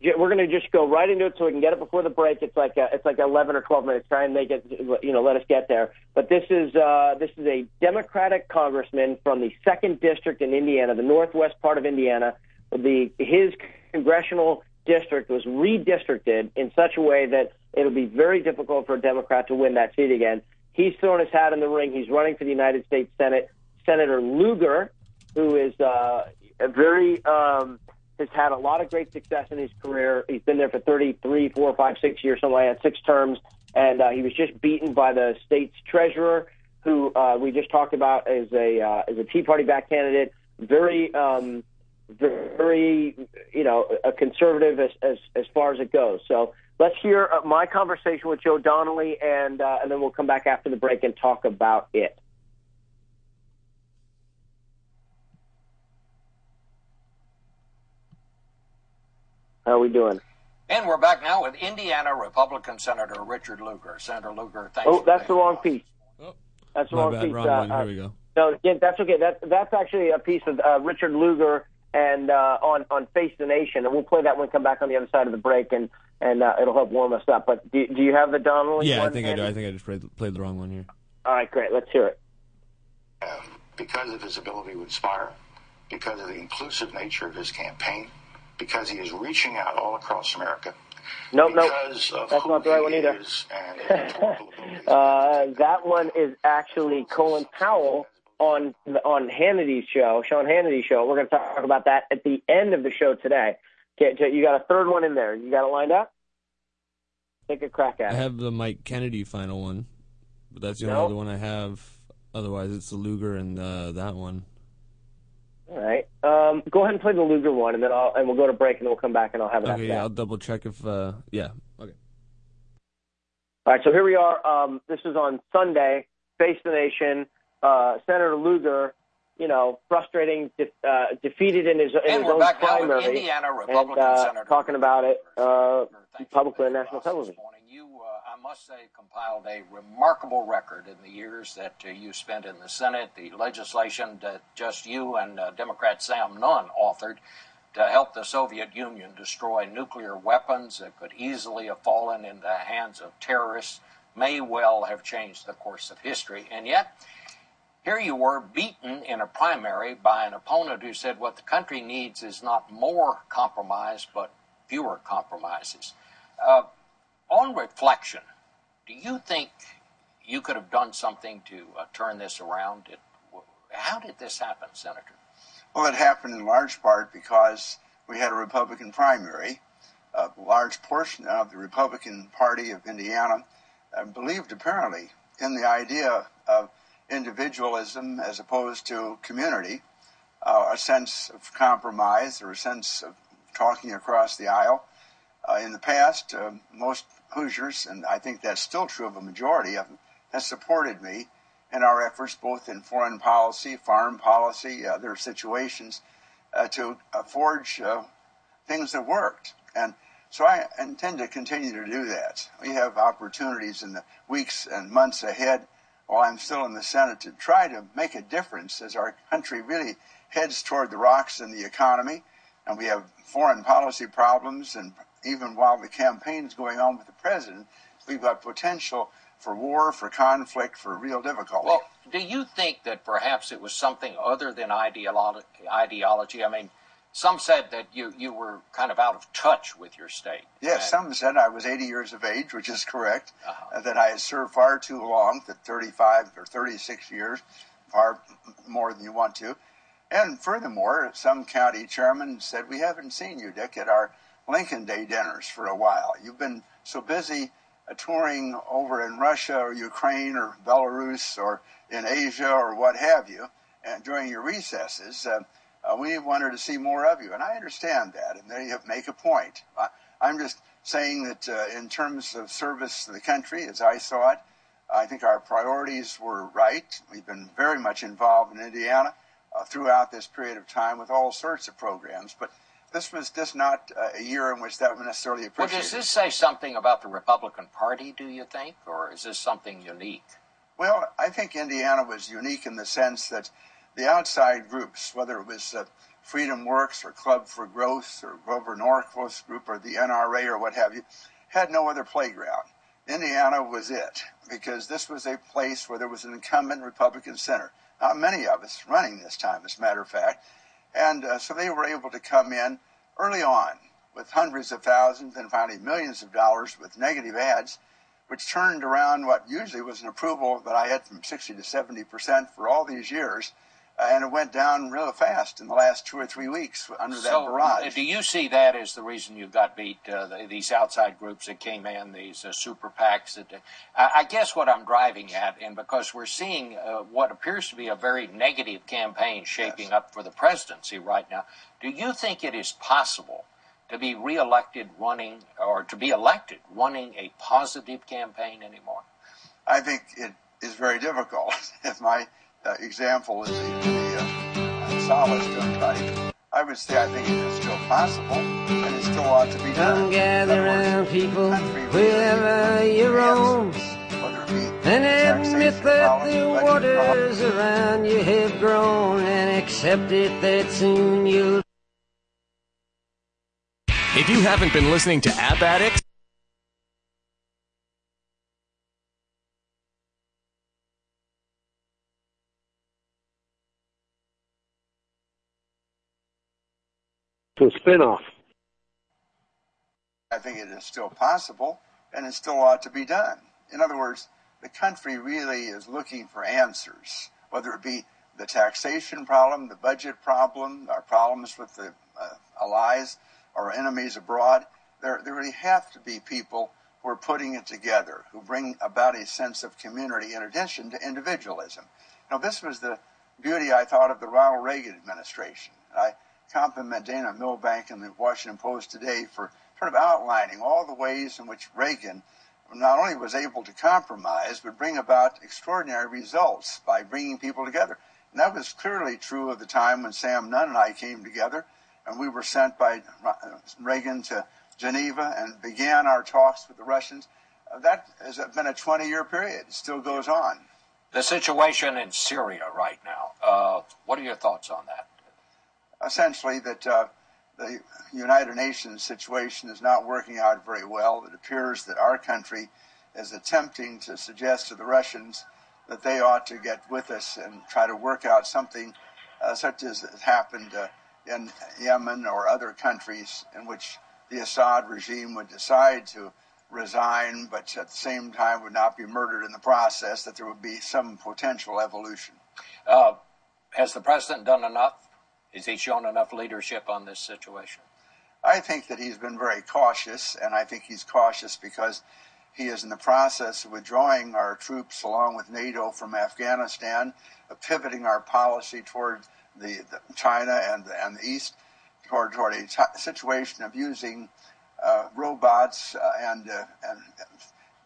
We're going to just go right into it so we can get it before the break. It's like uh it's like 11 or 12 minutes. Try and make it, you know, let us get there. But this is uh, this is a Democratic congressman from the second district in Indiana, the northwest part of Indiana. The his congressional district was redistricted in such a way that it'll be very difficult for a Democrat to win that seat again. He's thrown his hat in the ring. He's running for the United States Senate. Senator Lugar, who is uh, a very um, has had a lot of great success in his career. He's been there for 33, 4, 5, 6 years, something like that, six terms. And uh, he was just beaten by the state's treasurer, who uh, we just talked about as a uh, as a Tea Party back candidate. Very, um, very, you know, a conservative as, as as far as it goes. So let's hear uh, my conversation with Joe Donnelly, and uh, and then we'll come back after the break and talk about it. How are we doing? And we're back now with Indiana Republican Senator Richard Lugar. Senator Lugar, thanks. Oh, that's the wrong piece. That's the wrong bad, piece. wrong Uh. Here uh, we go. No, yeah, that's okay. That that's actually a piece of uh, Richard Lugar and uh, on on Face the Nation, and we'll play that when we come back on the other side of the break, and and uh, it'll help warm us up. But do, do you have the Donnelly? Yeah, I one think I do. I think I just played, played the wrong one here. All right, great. Let's hear it. because of his ability to inspire, because of the inclusive nature of his campaign, because he is reaching out all across America. Nope, nope. because That's not the right one either. uh, that one is actually Colin Powell on on Hannity's show, Sean Hannity's show. We're going to talk about that at the end of the show today. Okay, you got a third one in there. You got it lined up. Take a crack I at it. I have the Mike Kennedy final one, but that's the No. only other one I have. Otherwise, it's the Lugar and uh, that one. All right. Um, go ahead and play the Lugar one, and then I'll and we'll go to break, and then we'll come back, and I'll have it after Okay, that. yeah, I'll double check if. Uh, yeah. Okay. All right, so here we are. Um, this is on Sunday. Face the Nation. Uh, Senator Lugar, you know, frustrating, de- uh, defeated in his, in And his we're own back now with primary, Indiana and uh, Senator talking about it uh, publicly on national television. You, uh, I must say, compiled a remarkable record in the years that uh, you spent in the Senate, the legislation that just you and uh, Democrat Sam Nunn authored to help the Soviet Union destroy nuclear weapons that could easily have fallen in the hands of terrorists, may well have changed the course of history. And yet, here you were beaten in a primary by an opponent who said what the country needs is not more compromise, but fewer compromises. Uh, on reflection, do you think you could have done something to uh, turn this around? It, how did this happen, Senator? Well, it happened in large part because we had a Republican primary. A large portion of the Republican Party of Indiana uh, believed apparently in the idea of individualism as opposed to community, uh, a sense of compromise or a sense of talking across the aisle. Uh, in the past, uh, most Hoosiers, and I think that's still true of a majority of them, has supported me in our efforts both in foreign policy, foreign policy, other situations, uh, to uh, forge uh, things that worked. And so I intend to continue to do that. We have opportunities in the weeks and months ahead while I'm still in the Senate to try to make a difference as our country really heads toward the rocks in the economy. And we have foreign policy problems. And even while the campaign is going on with the president, we've got potential for war, for conflict, for real difficulty. Well, do you think that perhaps it was something other than ideolo- ideology? I mean, some said that you, you were kind of out of touch with your state. Yes, some said I was 80 years of age, which is correct. uh that I had served far too long, that 35 or 36 years, far more than you want to. And furthermore, some county chairman said, We haven't seen you, Dick, at our Lincoln Day dinners for a while. You've been so busy uh, touring over in Russia or Ukraine or Belarus or in Asia or what have you, and during your recesses. Uh, uh, we wanted to see more of you, and I understand that, and they have, make a point. I, I'm just saying that uh, in terms of service to the country, as I saw it, I think our priorities were right. We've been very much involved in Indiana uh, throughout this period of time with all sorts of programs, but this was just not uh, a year in which that was necessarily Well, appreciated. does this say something about the Republican Party, do you think? Or is this something unique? Well, I think Indiana was unique in the sense that the outside groups, whether it was uh, Freedom Works or Club for Growth or Grover Norquist Group or the NRA or what have you, had no other playground. Indiana was it because this was a place where there was an incumbent Republican senator. Not many of us running this time, as a matter of fact. And uh, so they were able to come in early on with hundreds of thousands and finally millions of dollars with negative ads, which turned around what usually was an approval that I had from 60 to 70 percent for all these years and it went down real fast in the last two or three weeks under that So, barrage. uh, do you see that as the reason you got beat? Uh, the, these outside groups that came in, these uh, super PACs. That I, I guess what I'm driving at, and because we're seeing uh, what appears to be a very negative campaign shaping up for the presidency right now, do you think it is possible to be reelected running, or to be elected running a positive campaign anymore? I think it is very difficult. if my uh, example is the, the uh, solace done right, I would say I think it is still possible and it still ought to be done. Come gather round, people, wherever you roam, and admit that the waters around you have grown, and accept it that soon you'll. If you haven't been listening to App Addict, To a spinoff. I think it is still possible and it still ought to be done. In other words, the country really is looking for answers, whether it be the taxation problem, the budget problem, our problems with the uh, allies or enemies abroad. There, there really have to be people who are putting it together, who bring about a sense of community in addition to individualism. Now, this was the beauty, I thought, of the Ronald Reagan administration. I compliment Dana Milbank in the Washington Post today for sort of outlining all the ways in which Reagan not only was able to compromise, but bring about extraordinary results by bringing people together. And that was clearly true of the time when Sam Nunn and I came together, and we were sent by Reagan to Geneva and began our talks with the Russians. Uh, that has been a 20 year period. It still goes on. The situation in Syria right now. Uh, what are your thoughts on that? Essentially, that uh, the United Nations situation is not working out very well. It appears that our country is attempting to suggest to the Russians that they ought to get with us and try to work out something uh, such as has happened uh, in Yemen or other countries in which the Assad regime would decide to resign, but at the same time would not be murdered in the process, that there would be some potential evolution. Uh, has the president done enough? Has he shown enough leadership on this situation? I think that he's been very cautious, and I think he's cautious because he is in the process of withdrawing our troops along with NATO from Afghanistan, pivoting our policy toward the, the China and, and the East, toward, toward a t- situation of using uh, robots uh, and, uh, and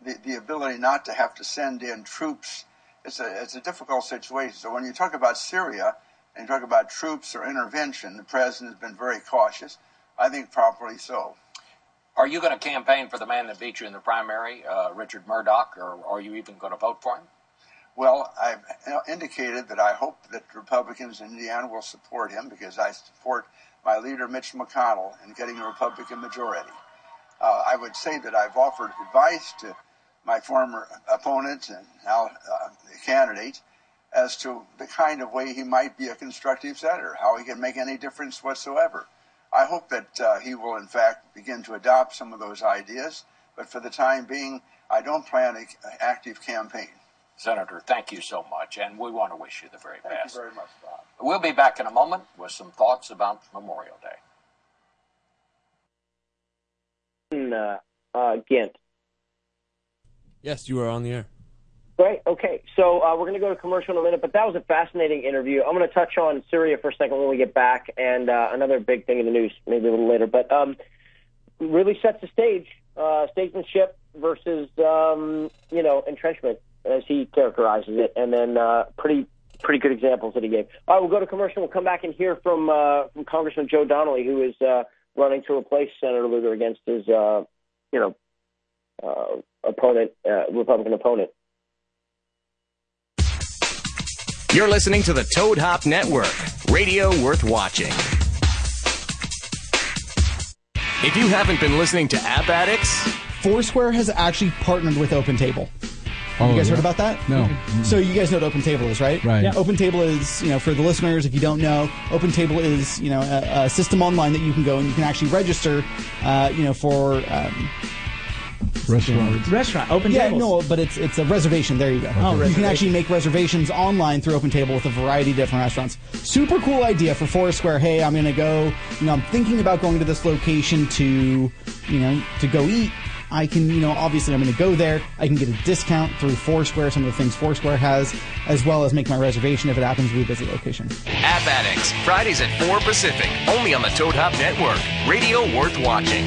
the, the ability not to have to send in troops. It's a, it's a difficult situation. So when you talk about Syria and you talk about troops or intervention, the president has been very cautious. I think properly so. Are you going to campaign for the man that beat you in the primary, uh, Richard Mourdock, or are you even going to vote for him? Well, I've indicated that I hope that Republicans in Indiana will support him because I support my leader, Mitch McConnell, in getting a Republican majority. Uh, I would say that I've offered advice to my former opponent and now uh, candidate as to the kind of way he might be a constructive senator, how he can make any difference whatsoever. I hope that uh, he will, in fact, begin to adopt some of those ideas, but for the time being, I don't plan an active campaign. Senator, thank you so much, and we want to wish you the very Thank best. Thank you very much, Bob. We'll be back in a moment with some thoughts about Memorial Day. Uh, uh, Gint. Yes, you are on the air. Great. Okay. So uh, we're going to go to commercial in a minute, but that was a fascinating interview. I'm going to touch on Syria for a second when we get back, and uh, another big thing in the news maybe a little later. But um, really sets the stage, uh, statesmanship versus um, you know entrenchment, as he characterizes it, and then uh, pretty pretty good examples that he gave. All right, we'll go to commercial. We'll come back and hear from uh, from Congressman Joe Donnelly, who is uh, running to replace Senator Lugar against his uh, you know uh, opponent, uh, Republican opponent. You're listening to the Toad Hop Network, radio worth watching. If you haven't been listening to App Addicts, Foursquare has actually partnered with OpenTable. Oh, you guys yeah? heard about that? No. So you guys know what OpenTable is, right? Right. Yeah. OpenTable is, you know, for the listeners, if you don't know, OpenTable is, you know, a, a system online that you can go and you can actually register, uh, you know, for um, Restaurant. Mm-hmm. Restaurant. Open table. yeah, tables. no, but it's it's a reservation. There you go. Oh, you can actually make reservations online through Open Table with a variety of different restaurants. Super cool idea for Foursquare. Hey, I'm going to go. You know, I'm thinking about going to this location to, you know, to go eat. I can, you know, obviously I'm going to go there. I can get a discount through Foursquare, some of the things Foursquare has, as well as make my reservation if it happens to be a busy location. App Addicts, Fridays at 4 Pacific, only on the Toad Hop Network. Radio worth watching.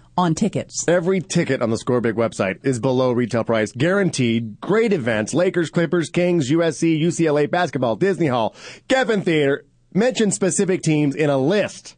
on tickets. Every ticket on the Scorebig website is below retail price, guaranteed. Great events: Lakers, Clippers, Kings, USC, UCLA basketball, Disney Hall, Geffen Theater. Mention specific teams in a list.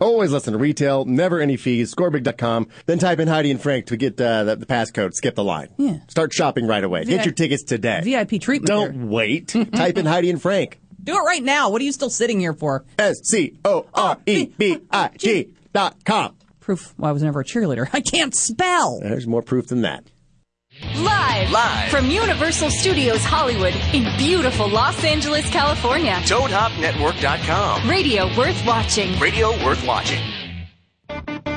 Always listen to retail, never any fees, scorebig.com. Then type in Heidi and Frank to get uh, the, the passcode, skip the line. Yeah. Start shopping right away. Get your tickets today. VIP treatment. Don't wait. type in Heidi and Frank. Do it right now. What are you still sitting here for? S C O R E B I G dot com. Proof why I was never a cheerleader. I can't spell. There's more proof than that. Live, Live. from Universal Studios Hollywood in beautiful Los Angeles, California. ToadHopNetwork.com. Radio worth watching. Radio worth watching.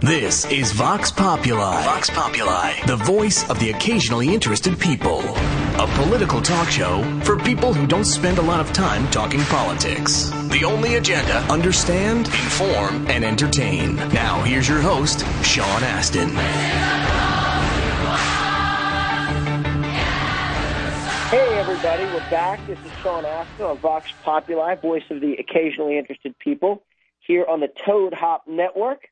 This is Vox Populi. Vox Populi, the voice of the occasionally interested people. A political talk show for people who don't spend a lot of time talking politics. The only agenda understand, inform, and entertain. Now, here's your host, Sean Astin. Everybody, we're back. This is Sean Astin on Vox Populi, voice of the occasionally interested people, here on the Toad Hop Network.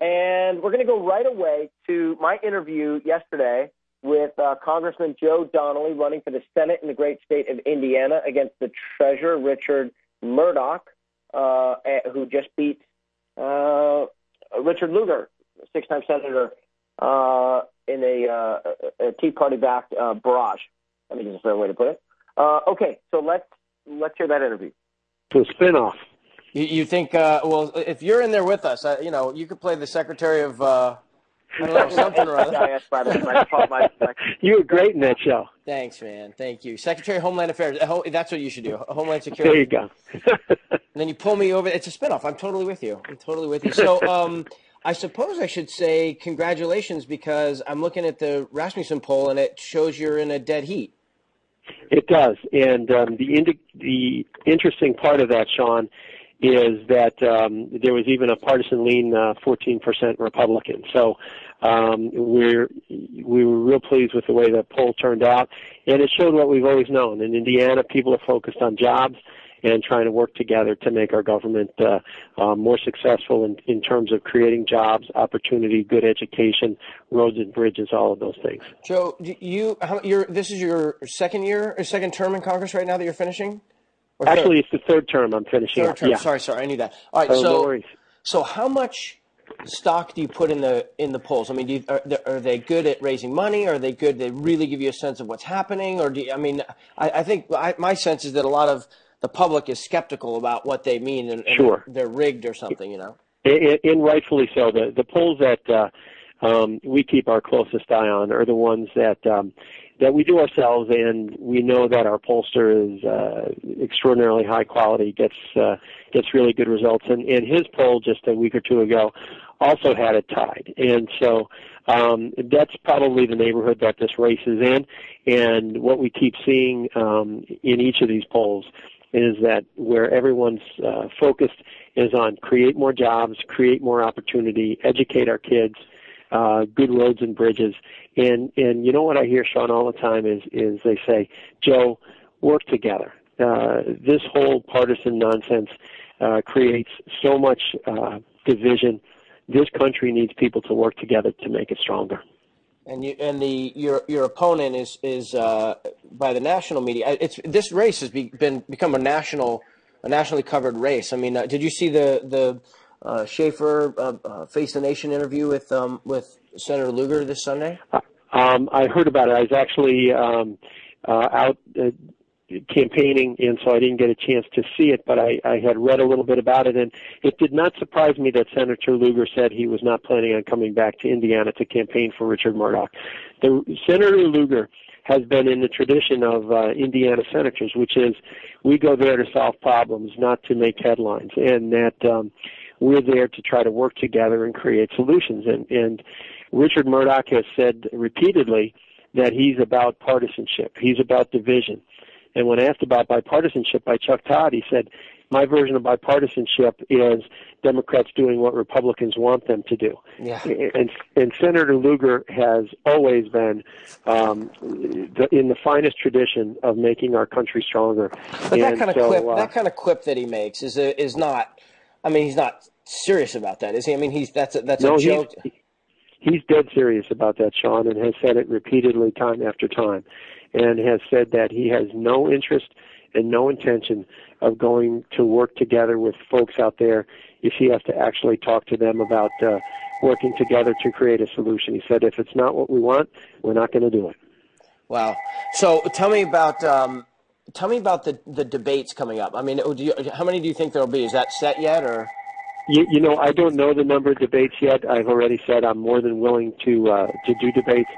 And we're going to go right away to my interview yesterday with uh, Congressman Joe Donnelly running for the Senate in the great state of Indiana against the Treasurer Richard Mourdock, uh, eh, who just beat uh, Richard Lugar, six-time senator, uh, in a, uh, a Tea Party-backed uh, barrage. I think is a fair way to put it. Uh, okay, so let's let's hear that interview. To a spinoff. You, you think? Uh, well, if you're in there with us, uh, you know, you could play the secretary of. Uh, I don't know, something or other. You were great in that show. Thanks, man. Thank you. Secretary of Homeland Affairs. That's what you should do. Homeland Security. There you go. And then you pull me over. It's a spinoff. I'm totally with you. I'm totally with you. So, um, I suppose I should say congratulations because I'm looking at the Rasmussen poll and it shows you're in a dead heat. It does, and um, the indi- the interesting part of that, Sean, is that um, there was even a partisan lean, uh, 14% Republican. So um, we're we were real pleased with the way the poll turned out, and it showed what we've always known. In Indiana, people are focused on jobs and trying to work together to make our government uh, uh, more successful in, in terms of creating jobs, opportunity, good education, roads and bridges, all of those things. Joe, you how, you're this is your second year or second term in Congress right now that you're finishing? Or third? Actually, it's the third term I'm finishing. Third term. Yeah. Sorry, sorry, I knew that. All right, Oh, no so worries. so how much stock do you put in the in the polls? I mean, do you, are, they- are they good at raising money? Are they good? They really give you a sense of what's happening, or do you, I mean, I, I think I, my sense is that a lot of the public is skeptical about what they mean, and, and Sure. they're rigged or something, you know. and, and rightfully so. The the polls that uh, um, we keep our closest eye on are the ones that um, that we do ourselves, and we know that our pollster is uh, extraordinarily high quality, gets uh, gets really good results. And, and his poll just a week or two ago also had it tied, and so um, that's probably the neighborhood that this race is in. And what we keep seeing um, in each of these polls is that where everyone's uh, focused is on create more jobs, create more opportunity, educate our kids, uh, good roads and bridges. And and you know what I hear Sean all the time is is they say, Joe, work together. uh, this whole partisan nonsense uh, creates so much uh, division. This country needs people to work together to make it stronger. And you and the your your opponent is is uh, by the national media. It's this race has be, been become a national a nationally covered race. I mean, uh, did you see the the uh, Schieffer uh, uh, Face the Nation interview with um, with Senator Lugar this Sunday? Um, I heard about it. I was actually um, uh, out uh, campaigning, and so I didn't get a chance to see it, but I, I had read a little bit about it, and it did not surprise me that Senator Lugar said he was not planning on coming back to Indiana to campaign for Richard Mourdock. The, Senator Lugar has been in the tradition of uh, Indiana senators, which is we go there to solve problems, not to make headlines, and that um, we're there to try to work together and create solutions. And, and Richard Mourdock has said repeatedly that he's about partisanship, he's about division. And when asked about bipartisanship by Chuck Todd, he said, my version of bipartisanship is Democrats doing what Republicans want them to do. Yeah. And, and Senator Lugar has always been um, the, in the finest tradition of making our country stronger. But that And kind of so, quip, uh, that kind of quip that he makes is a, is not. I mean, he's not serious about that, is he? I mean, he's that's a, that's no, a he's- joke. he's dead serious about that, Sean, and has said it repeatedly time after time, and has said that he has no interest and no intention of going to work together with folks out there if he has to actually talk to them about uh, working together to create a solution. He said, if it's not what we want, we're not going to do it. Wow. So tell me about um, tell me about the the debates coming up. I mean, do you, how many do you think there'll be? Is that set yet, or? You, you know, I don't know the number of debates yet. I've already said I'm more than willing to uh, to do debates.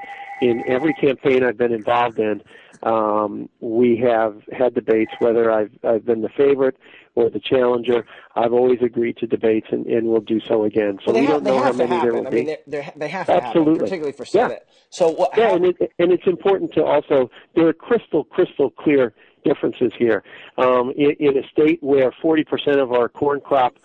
In every campaign I've been involved in, um, we have had debates. Whether I've I've been the favorite or the challenger, I've always agreed to debates, and, and will do so again. So Well, we have, don't know how many there will. I be. mean, they're, they're, they have to Absolutely. happen, particularly for Yeah. Senate. So what? Yeah, how- and, it, and it's important to also there are crystal crystal clear differences here. Um, in, in a state where 40% of our corn crop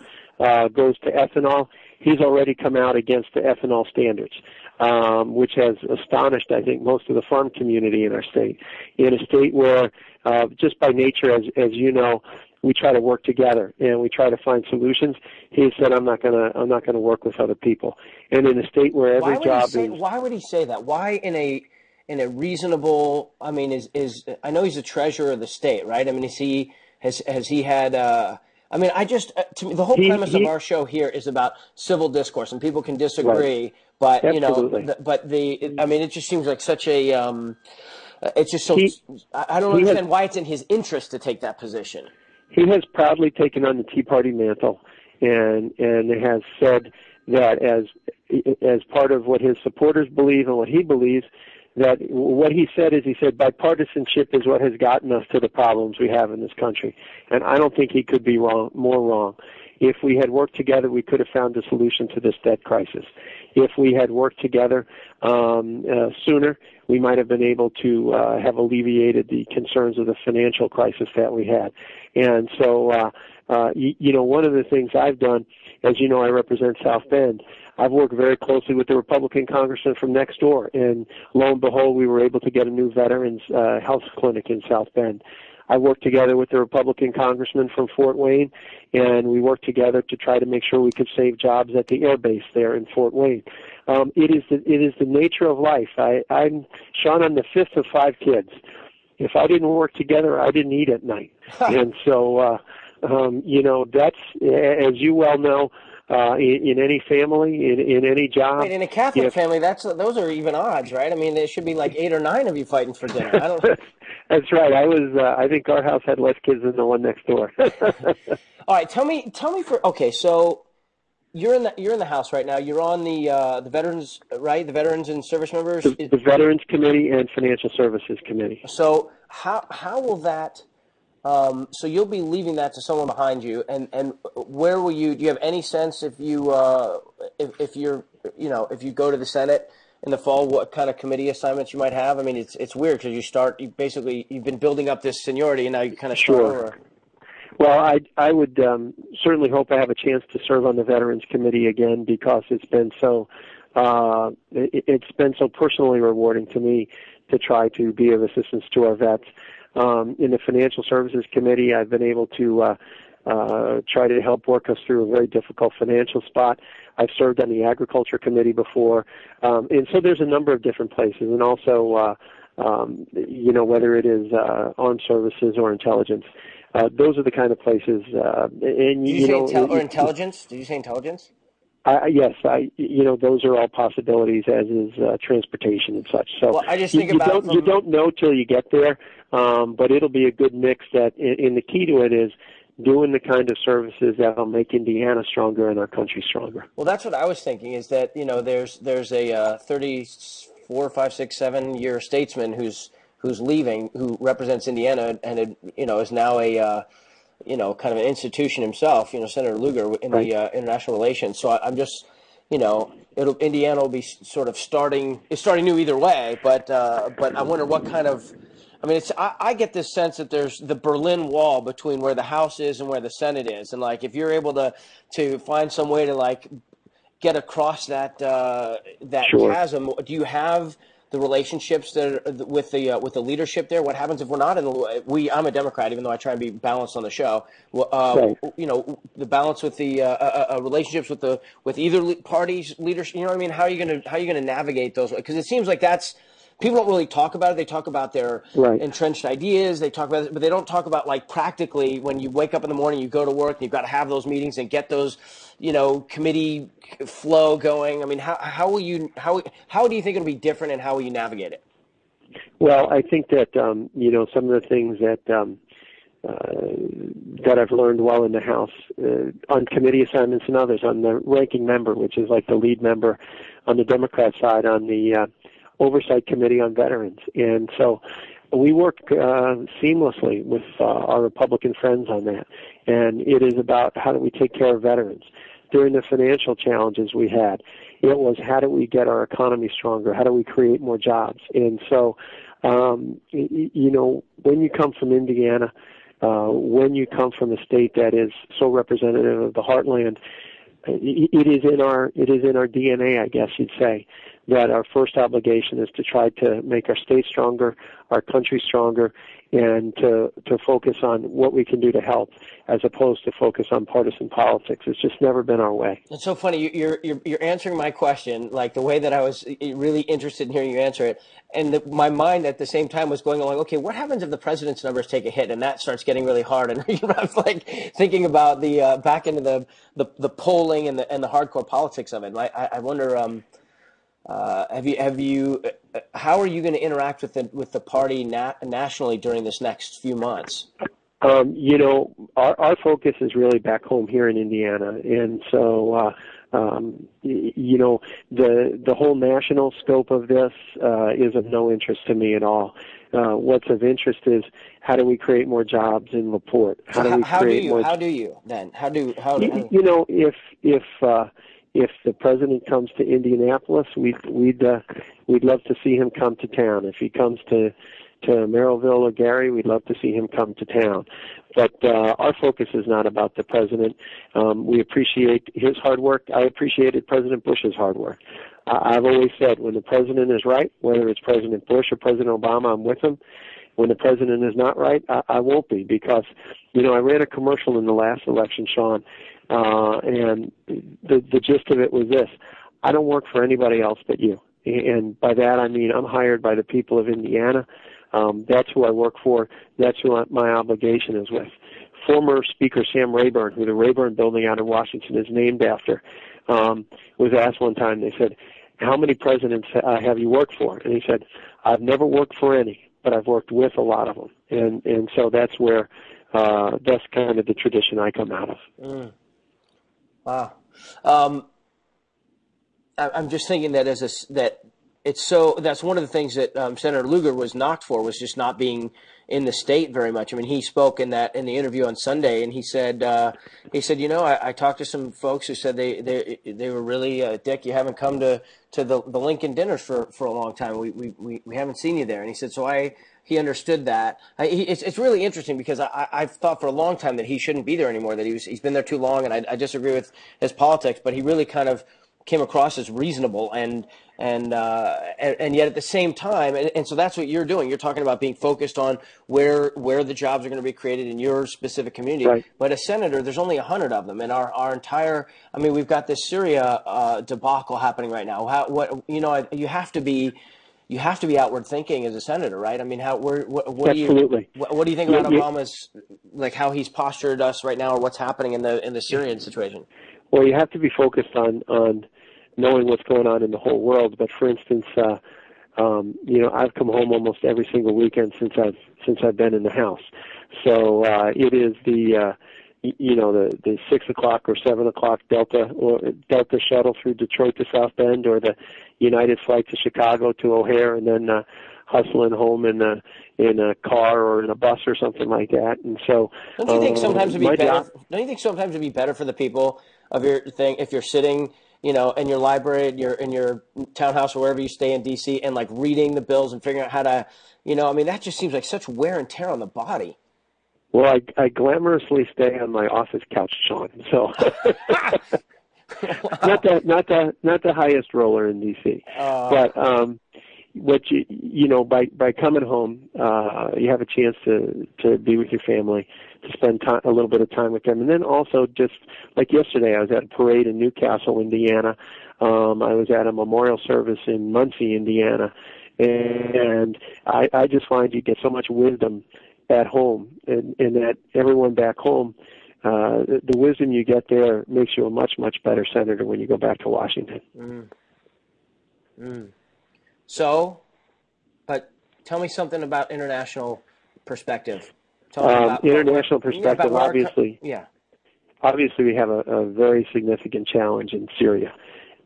uh, goes to ethanol, he's already come out against the ethanol standards, um, which has astonished I think most of the farm community in our state. In a state where uh, just by nature, as as you know. We try to work together and we try to find solutions. He said, "I'm not gonna, I'm not gonna work with other people." And in a state where every job say, is Why would he say that? Why in a in a reasonable? I mean, is is I know he's the treasurer of the state, right? I mean, is he has has he had? Uh, I mean, I just uh, to me, the whole He- premise he- of our show here is about civil discourse, and people can disagree, Right. but you know, Absolutely. th- but the I mean, it just seems like such a. Um, uh, it's just so. He- I don't he has- understand why it's in his interest to take that position. he has proudly taken on the Tea Party mantle, and and has said that as as part of what his supporters believe and what he believes, that what he said is he said bipartisanship is what has gotten us to the problems we have in this country, and I don't think he could be wrong more wrong. If we had worked together, we could have found a solution to this debt crisis. If we had worked together um, uh, sooner, we might have been able to uh, have alleviated the concerns of the financial crisis that we had. And so, uh, uh, you, you know, one of the things I've done, as you know, I represent South Bend. I've worked very closely with the Republican congressman from next door, and lo and behold, we were able to get a new veterans uh, health clinic in South Bend. I worked together with the Republican congressman from Fort Wayne, and we worked together to try to make sure we could save jobs at the air base there in Fort Wayne. Um, it is the it is the nature of life. I, I'm Sean. I'm the fifth of five kids. If I didn't work together, I didn't eat at night, and so uh, um, you know that's as you well know. Uh, in, in any family, in, in any job, Wait, in a Catholic if- family, that's those are even odds, right? I mean, there should be like eight or nine of you fighting for dinner. I don't. That's right. I was. Uh, I think our house had less kids than the one next door. All right, tell me, tell me for okay. So you're in the you're in the house right now. You're on the uh, the veterans, right? The veterans and service members. the, the Veterans Committee and Financial Services Committee. So how how will that? Um, so you'll be leaving that to someone behind you, and and where will you? Do you have any sense if you uh, if if you're you know if you go to the Senate in the fall, what kind of committee assignments you might have? I mean, it's it's weird because you start you basically you've been building up this seniority, and now you kind of start Sure. over. Well, I I would um, certainly hope I have a chance to serve on the Veterans Committee again because it's been so uh, it, it's been so personally rewarding to me to try to be of assistance to our vets. Um, in the Financial Services Committee, I've been able to uh, uh, try to help work us through a very difficult financial spot. I've served on the Agriculture Committee before, um, and so there's a number of different places, and also, uh, um, you know, whether it is uh, armed services or intelligence. Uh, those are the kind of places, uh, and Did you, you say know, intel- or intelligence? Did you say intelligence? Yes, I you know those are all possibilities, as is uh, transportation and such. So Well, I just you, think you about don't you don't know till you get there, um, but it'll be a good mix. That and and the key to it is doing the kind of services that'll make Indiana stronger and our country stronger. Well, that's what I was thinking. Is that you know there's there's a uh, 34, 5, 6, 7 year statesman who's who's leaving, who represents Indiana, and it, you know is now a uh, you know kind of an institution himself. You know, Senator Lugar in the uh, international relations. So I, I'm just you know it'll Indiana will be sort of starting it's starting new either way. But uh, but I wonder what kind of I mean, it's I, I get this sense that there's the Berlin Wall between where the House is and where the Senate is, and like if you're able to to find some way to like get across that uh, that Sure. chasm, do you have the relationships that are, with the uh, with the leadership there? What happens if we're not in the we? I'm a Democrat, even though I try and be balanced on the show. Uh, Right. You know, the balance with the uh, uh, uh, relationships with the with either party's leadership. You know what I mean? How are you going to how are you going to navigate those? Because it seems like that's people don't really talk about it. They talk about their Right. entrenched ideas. They talk about it, but they don't talk about like practically when you wake up in the morning, you go to work, and you've got to have those meetings and get those, you know, committee flow going. I mean, how how will you how how do you think it'll be different, and how will you navigate it? Well, I think that um, you know some of the things that um, uh, that I've learned while in the House uh, on committee assignments and others on the ranking member, which is like the lead member on the Democrat side on the uh, oversight committee on veterans, and so we work uh, seamlessly with uh, our Republican friends on that, and it is about how do we take care of veterans during the financial challenges we had. It was how do we get our economy stronger? How do we create more jobs? And so, um, you know, when you come from Indiana, uh, when you come from a state that is so representative of the heartland, it is in our it is in our DNA, I guess you'd say, that our first obligation is to try to make our state stronger, our country stronger, and to to focus on what we can do to help, as opposed to focus on partisan politics. It's just never been our way. It's so funny. You- You're you're you're answering my question like the way that I was eh, really interested in hearing you answer it, and the, my mind at the same time was going along. Okay, what happens if the president's numbers take a hit and that starts getting really hard? And you I was like thinking about the uh, back into the, the the polling and the and the hardcore politics of it. I I wonder. Um, uh, have you have you? uh, How are you going to interact with the with the party na- nationally during this next few months? Um, you know, our, our focus is really back home here in Indiana, and so uh, um, you know the the whole national scope of this uh, is of no interest to me at all. Uh, what's of interest is how do we create more jobs in Laporte? How So do we how do create you more? how do you then how do how, you, you know, if if uh, if the president comes to Indianapolis, we'd we'd uh, we'd love to see him come to town. If he comes to to Merrillville or Gary, we'd love to see him come to town. But uh, our focus is not about the president. Um, we appreciate his hard work. I appreciated President Bush's hard work. I- I've always said when the president is right, whether it's President Bush or President Obama, I'm with him. When the president is not right, I, I won't be because, you know, I ran a commercial in the last election, Sean, uh, and the the gist of it was this: I don't work for anybody else but you, and by that I mean I'm hired by the people of Indiana. Um, that's who I work for. That's who my obligation is with. Former Speaker Sam Rayburn, who the Rayburn Building out in Washington is named after, um, was asked one time. They said, "How many presidents uh, have you worked for?" And he said, "I've never worked for any, but I've worked with a lot of them." And and so that's where uh, that's kind of the tradition I come out of. Mm. Wow. Um, I, I'm just thinking that as a that it's so that's one of the things that um, Senator Lugar was knocked for was just not being in the state very much. I mean, he spoke in that in the interview on Sunday, and he said uh, he said, you know, I, I talked to some folks who said they they they were really uh, Dick, you haven't come to to the the Lincoln dinners for for a long time. We we we, we haven't seen you there, and he said so I. He understood that. I, he, it's, it's really interesting because I, I've thought for a long time that he shouldn't be there anymore. That he was he's been there too long, and I, I disagree with his politics. But he really kind of came across as reasonable and and uh, and, and yet at the same time, and, and so that's what you're doing. You're talking about being focused on where where the jobs are going to be created in your specific community. Right. But a senator, there's only a hundred of them, and our our entire. I mean, we've got this Syria uh, debacle happening right now. How what you know? You have to be. You have to be outward thinking as a senator, right? I mean, how where, what, what do you what, what do you think about. Obama's like how he's postured us right now, or what's happening in the in the Syrian situation? Well, you have to be focused on on knowing what's going on in the whole world. But for instance, uh, um, you know, I've come home almost every single weekend since I've since I've been in the house. So uh, it is the uh, you know the the six o'clock or seven o'clock Delta or Delta shuttle through Detroit to South Bend, or the United flight to Chicago to O'Hare, and then uh, hustling home in a in a car or in a bus or something like that. And so, Don't you think uh, sometimes it'd be better? job- Don't you think sometimes it'd be better for the people of your thing if you're sitting, you know, in your library, in your in your townhouse or wherever you stay in DC, and like reading the bills and figuring out how to, you know, I mean, that just seems like such wear and tear on the body. Well, I, I glamorously stay on my office couch, Sean. So not the not the not the highest roller in DC, Uh, but um, what you you know by by coming home, uh, you have a chance to to be with your family, to spend time, a little bit of time with them, and then also just like yesterday, I was at a parade in New Castle, Indiana. Um, I was at a memorial service in Muncie, Indiana, and I, I just find you get so much wisdom at home, and, and that everyone back home, uh, the, the wisdom you get there makes you a much much better senator when you go back to Washington. Mm. Mm. So, but tell me something about international perspective. Tell me Um, about international yeah, perspective, our obviously. yeah. obviously we have a, a very significant challenge in Syria,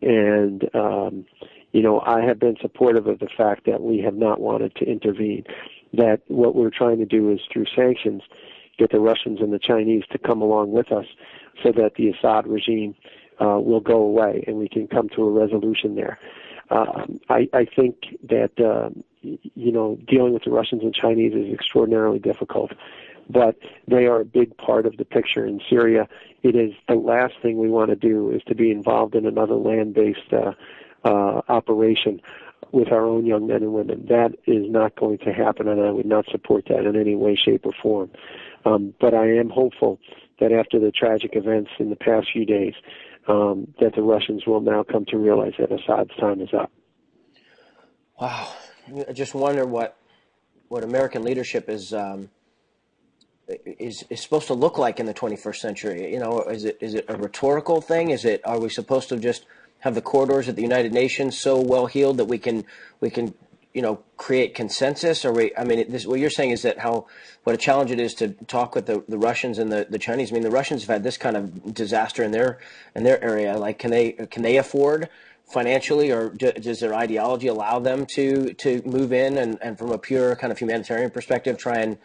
and um, you know I have been supportive of the fact that we have not wanted to intervene. That what we're trying to do is through sanctions get the Russians and the Chinese to come along with us, so that the Assad regime uh, will go away and we can come to a resolution there. Um, I, I think that y- you know dealing with the Russians and Chinese is extraordinarily difficult but they are a big part of the picture in Syria. It is the last thing we want to do is to be involved in another land-based uh, uh, operation with our own young men and women. That is not going to happen, and I would not support that in any way, shape, or form. Um, but I am hopeful that after the tragic events in the past few days, um, that the Russians will now come to realize that Assad's time is up. Wow, I just wonder what what American leadership is um, is is supposed to look like in the 21st century. You know, is it is it a rhetorical thing? Is it are we supposed to just have the corridors at the United Nations so well healed that we can we can you know create consensus? Or we, I mean, this what you're saying is that how what a challenge it is to talk with the, the Russians and the, the Chinese. I mean, the Russians have had this kind of disaster in their in their area. Like, can they can they afford? financially, or do, does their ideology allow them to to move in and, and from a pure kind of humanitarian perspective try and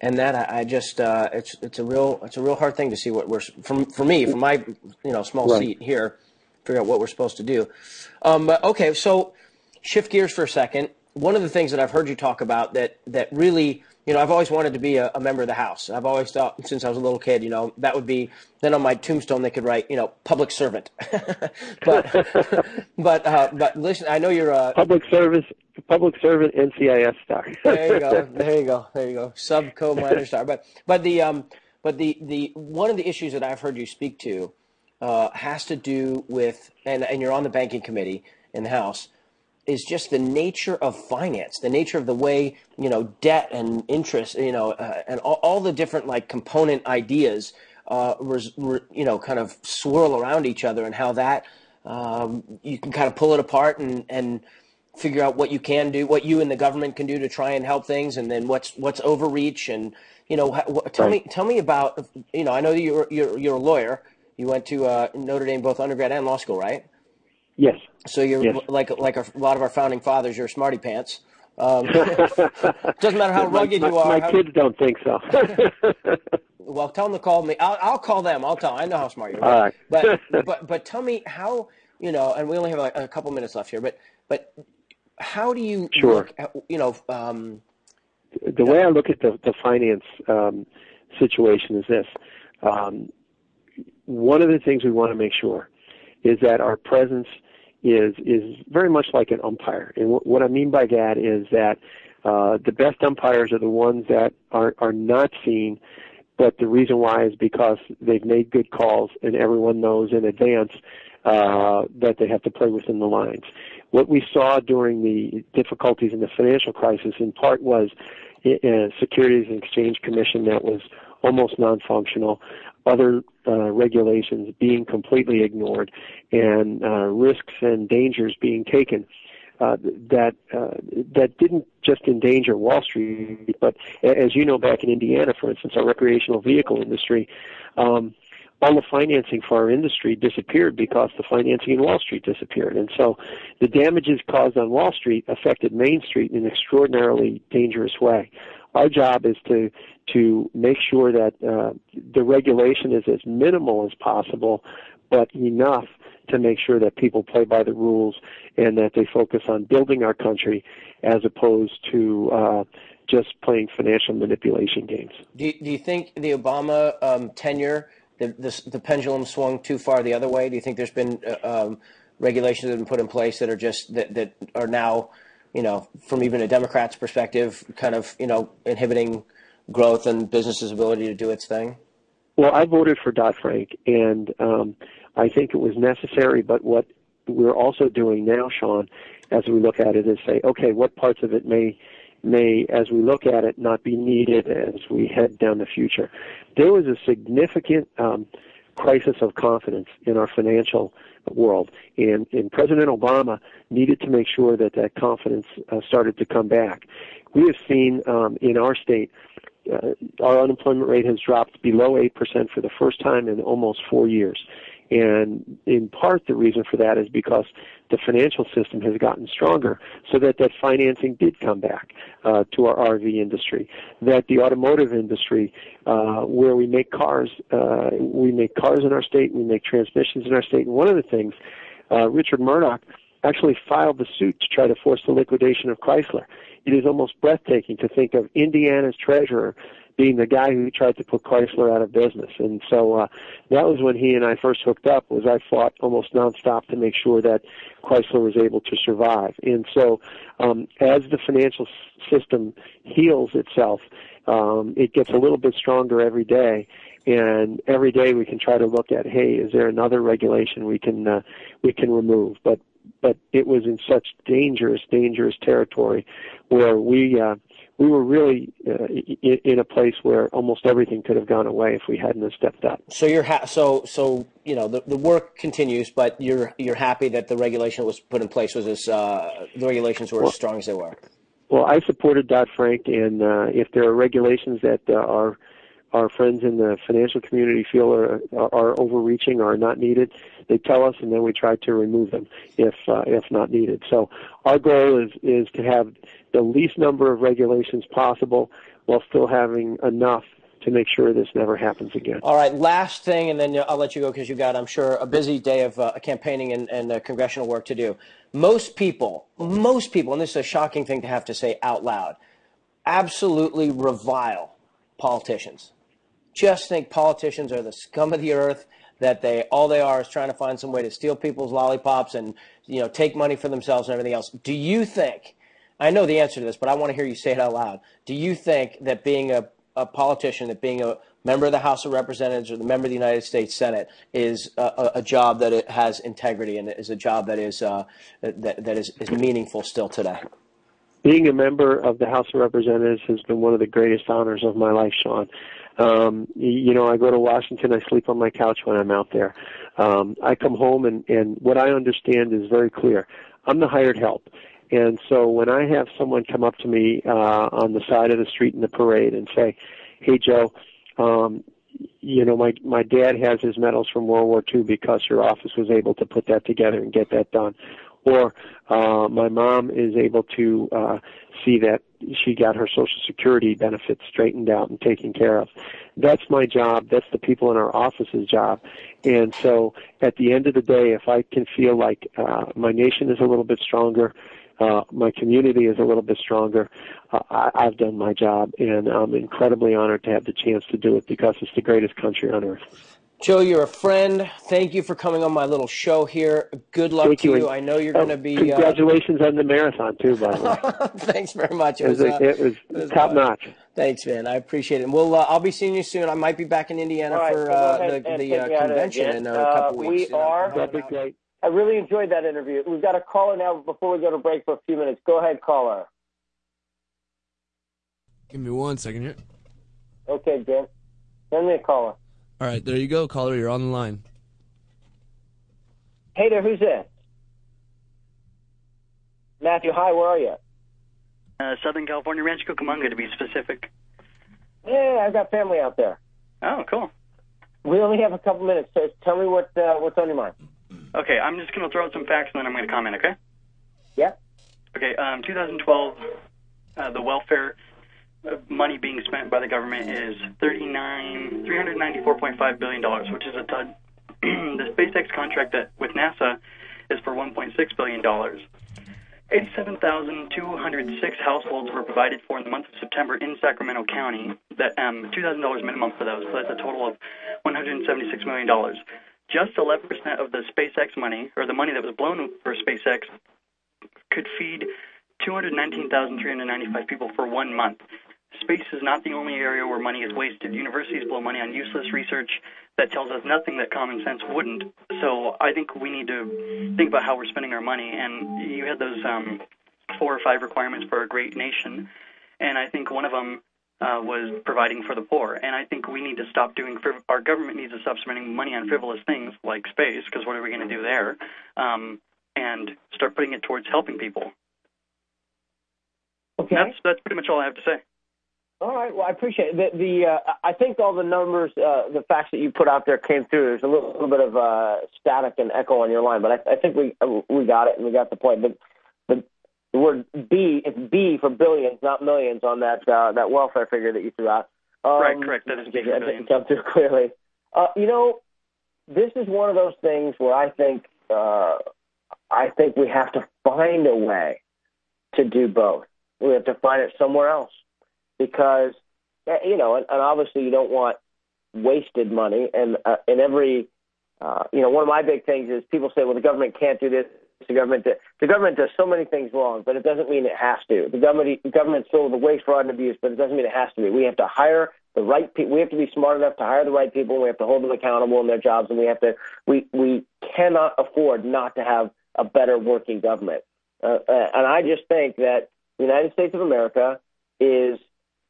and that I, I just uh, it's it's a real it's a real hard thing to see what we're from for me from my you know small Right. seat here figure out what we're supposed to do. Um, but okay, so shift gears for a second. One of the things that I've heard you talk about that that really you know I've always wanted to be a, a member of the House. I've always thought since I was a little kid, you know, that would be then on my tombstone they could write you know public servant. but but uh, but listen, I know you're a Public service, public servant, NCIS star. there you go. There you go. There you go. Subco minor star. But but the um but the the one of the issues that I've heard you speak to uh, has to do with and and you're on the banking committee in the House is just the nature of finance, the nature of the way you know debt and interest, you know, uh, and all, all the different like component ideas, uh, res, re, you know, kind of swirl around each other, and how that um, you can kind of pull it apart and and figure out what you can do, what you and the government can do to try and help things, and then what's what's overreach, and you know, wh- tell me tell me about you know, I know you're you're you're a lawyer. You went to uh, Notre Dame both undergrad and law school, right? Yes. So you're Yes. like like a lot of our founding fathers. You're smarty pants. Um, doesn't matter how rugged my, you are. My how- kids don't think so. well, tell them to call me. I'll, I'll call them. I'll tell. Them. I know how smart you are. All right. But but but tell me how you know. And we only have like a couple minutes left here. But but how do you Sure. look at, you know um, the way I look at the, the finance um, situation is this. Um, one of the things we want to make sure is that our presence is is very much like an umpire. And what, what I mean by that is that uh, the best umpires are the ones that are are not seen, but the reason why is because they've made good calls and everyone knows in advance uh, that they have to play within the lines. What we saw during the difficulties in the financial crisis, in part, was a Securities and Exchange Commission that was almost non-functional, other uh, regulations being completely ignored, and uh, risks and dangers being taken. Uh, that uh, that didn't just endanger Wall Street, but as you know, back in Indiana, for instance, our recreational vehicle industry, um, all the financing for our industry disappeared because the financing in Wall Street disappeared, and so the damages caused on Wall Street affected Main Street in an extraordinarily dangerous way. Our job is to to make sure that uh, the regulation is as minimal as possible, but enough to make sure that people play by the rules and that they focus on building our country as opposed to uh, just playing financial manipulation games. Do you, do you think the Obama um, tenure, the, the, the pendulum swung too far the other way? Do you think there's been uh, um, regulations that have been put in place that are just that, that are now, you know, from even a Democrat's perspective, kind of you know inhibiting growth and business's ability to do its thing? Well, I voted for Dodd Frank, and um, I think it was necessary. But what we're also doing now, Sean, as we look at it, is say, okay, what parts of it may may, as we look at it, not be needed as we head down the future. There was a significant um, crisis of confidence in our financial world, and, and President Obama needed to make sure that that confidence uh, started to come back. We have seen um, in our state uh, our unemployment rate has dropped below 8% for the first time in almost four years. And in part, the reason for that is because the financial system has gotten stronger, so that that financing did come back uh, to our RV industry. That the automotive industry, uh, where we make cars, uh, we make cars in our state, we make transmissions in our state. And one of the things, uh, Richard Mourdock actually filed the suit to try to force the liquidation of Chrysler. It is almost breathtaking to think of Indiana's treasurer being the guy who tried to put Chrysler out of business. And so uh, that was when he and I first hooked up. Was I fought almost nonstop to make sure that Chrysler was able to survive. And so um, as the financial system heals itself, um, it gets a little bit stronger every day. And every day we can try to look at, hey, is there another regulation we can uh, we can remove? But but it was in such dangerous, dangerous territory where we uh, we were really uh, in, a place where almost everything could have gone away if we hadn't have stepped up. So you're ha- so so you know the, the work continues, but you're you're happy that the regulation that was put in place was as uh, the regulations were well, as strong as they were. Well, I supported Dodd Frank, and uh, if there are regulations that uh, our our friends in the financial community feel are, are overreaching or are not needed, they tell us, and then we try to remove them if uh, if not needed. So our goal is is to have the least number of regulations possible while still having enough to make sure this never happens again. All right, last thing, and then I'll let you go because you've got, I'm sure, a busy day of uh, campaigning and, and uh, congressional work to do. Most people, most people, and this is a shocking thing to have to say out loud, absolutely revile politicians. Just think politicians are the scum of the earth that they all they are is trying to find some way to steal people's lollipops and you know take money for themselves and everything else. Do you think? I know the answer to this, but I want to hear you say it out loud. Do you think that being a, a politician, that being a member of the House of Representatives or the member of the United States Senate is a, a job that it has integrity and is a job that is uh, that, that is, is meaningful still today? Being a member of the House of Representatives has been one of the greatest honors of my life, Sean. Um, you know, I go to Washington. I sleep on my couch when I'm out there. Um, I come home, and and what I understand is very clear. I'm the hired help. And so when I have someone come up to me uh, on the side of the street in the parade and say, "Hey, Joe, um, you know, my my dad has his medals from World War II because your office was able to put that together and get that done," or uh, my mom is able to uh, see that she got her Social Security benefits straightened out and taken care of. That's my job. That's the people in our office's job. And so at the end of the day, if I can feel like uh, my nation is a little bit stronger, uh, my community is a little bit stronger, uh, I, I've done my job, and I'm incredibly honored to have the chance to do it because it's the greatest country on earth. Joe, you're a friend. Thank you for coming on my little show here. Good luck Thank to you. you. I know you're Oh, going to be. Uh, Congratulations on the marathon too, by the way. thanks very much. It was, uh, it was, it top uh, notch. Thanks, man. I appreciate it. And we'll, uh, I'll be seeing you soon. I might be back in Indiana All right, for so uh, the, and the take uh, me out of it convention again. in a Uh, couple weeks. We are. That'd be great. I really enjoyed that interview. We've got a caller now before we go to break for a few minutes. Go ahead, caller. Give me one second here. Okay, Jim. Send me a caller. All right, there you go, caller. You're on the line. Hey there, who's this? Matthew, hi, where are you? Uh, Southern California, Rancho Cucamonga to be specific. Yeah, I've got family out there. Oh, cool. We only have a couple minutes, so tell me what uh, what's on your mind. Okay, I'm just going to throw out some facts and then I'm going to comment, okay? Yeah. Okay, um, 2012, uh, the welfare uh, money being spent by the government is 39, $394.5 billion, which is a ton. the SpaceX contract that with NASA is for $1.6 billion. 87,206 households were provided for in the month of September in Sacramento County. That um, $2,000 minimum for those, so that's a total of $176 million. Just 11% of the SpaceX money, or the money that was blown for SpaceX, could feed 219,395 people for one month. Space is not the only area where money is wasted. Universities blow money on useless research that tells us nothing that common sense wouldn't. So I think we need to think about how we're spending our money. And you had those um, four or five requirements for a great nation, and I think one of them uh, was providing for the poor. And I think we need to stop doing. Friv- our government needs to stop spending money on frivolous things like space, because what are we going to do there? Um, and start putting it towards helping people. Okay. That's that's pretty much all I have to say. All right. Well, I appreciate it. The, the uh, I think all the numbers, uh, the facts that you put out there came through. There's a little, little bit of uh, static and echo on your line, but I, I think we uh, we got it and we got the point. But the, the word B, it's B for billions, not millions, on that uh, that welfare figure that you threw out. Um, Right, correct. That is B for billions. come through clearly. Uh, you know, this is one of those things where I think uh, I think we have to find a way to do both. We have to find it somewhere else because you know, and, and obviously you don't want wasted money. And uh, in every, uh, you know, one of my big things is people say, well, the government can't do this. The government, the government does so many things wrong, but it doesn't mean it has to. The government, the government's filled with waste, fraud, and abuse, but it doesn't mean it has to be. We have to hire the right people. We have to be smart enough to hire the right people. And we have to hold them accountable in their jobs, and we have to. We we cannot afford not to have a better working government. Uh, uh, and I just think that the United States of America is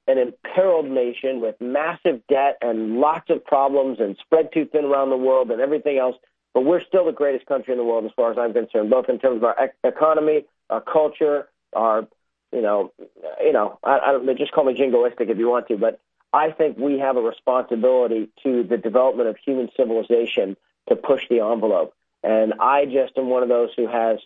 an imperiled nation with massive debt and lots of problems and spread too thin around the world and everything else. But we're still the greatest country in the world as far as I'm concerned, both in terms of our ec- economy, our culture, our, you know, you know, I, I don't just call me jingoistic if you want to, but I think we have a responsibility to the development of human civilization to push the envelope. And I just am one of those who has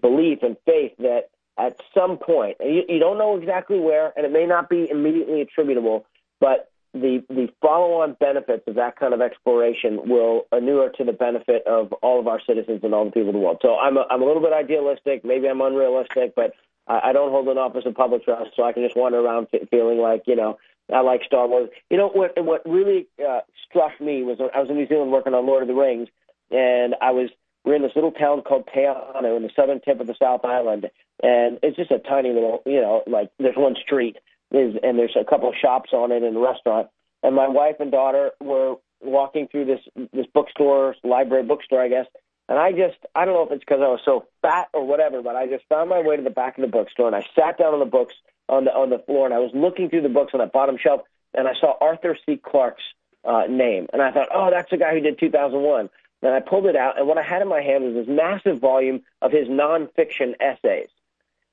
belief and faith that at some point, and you, you don't know exactly where, and it may not be immediately attributable, but the the follow-on benefits of that kind of exploration will inure to the benefit of all of our citizens and all the people of the world. So I'm a, I'm a little bit idealistic, maybe I'm unrealistic, but I, I don't hold an office of public trust, so I can just wander around feeling like you know I like Star Wars. You know what? What really uh, struck me was I was in New Zealand working on Lord of the Rings, and I was we're in this little town called Te Anau in the southern tip of the South Island, and it's just a tiny little, you know, like there's one street, is and there's a couple of shops on it and a restaurant. And my wife and daughter were walking through this this bookstore, library bookstore, I guess. And I just, I don't know if it's because I was so fat or whatever, but I just found my way to the back of the bookstore and I sat down on the books on the on the floor and I was looking through the books on that bottom shelf and I saw Arthur C. Clarke's uh, name and I thought, oh, that's the guy who did 2001. And I pulled it out and what I had in my hand was this massive volume of his nonfiction essays.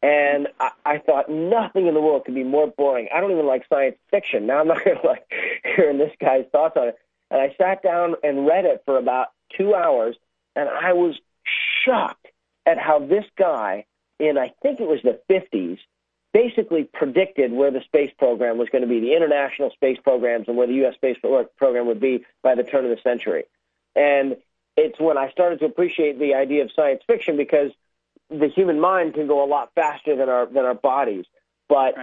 And I, I thought nothing in the world could be more boring. I don't even like science fiction. Now I'm not going to like hearing this guy's thoughts on it. And I sat down and read it for about two hours, and I was shocked at how this guy, in I think it was the 50s, basically predicted where the space program was going to be, the international space programs, and where the U.S. space program would be by the turn of the century. And it's when I started to appreciate the idea of science fiction because the human mind can go a lot faster than our than our bodies. But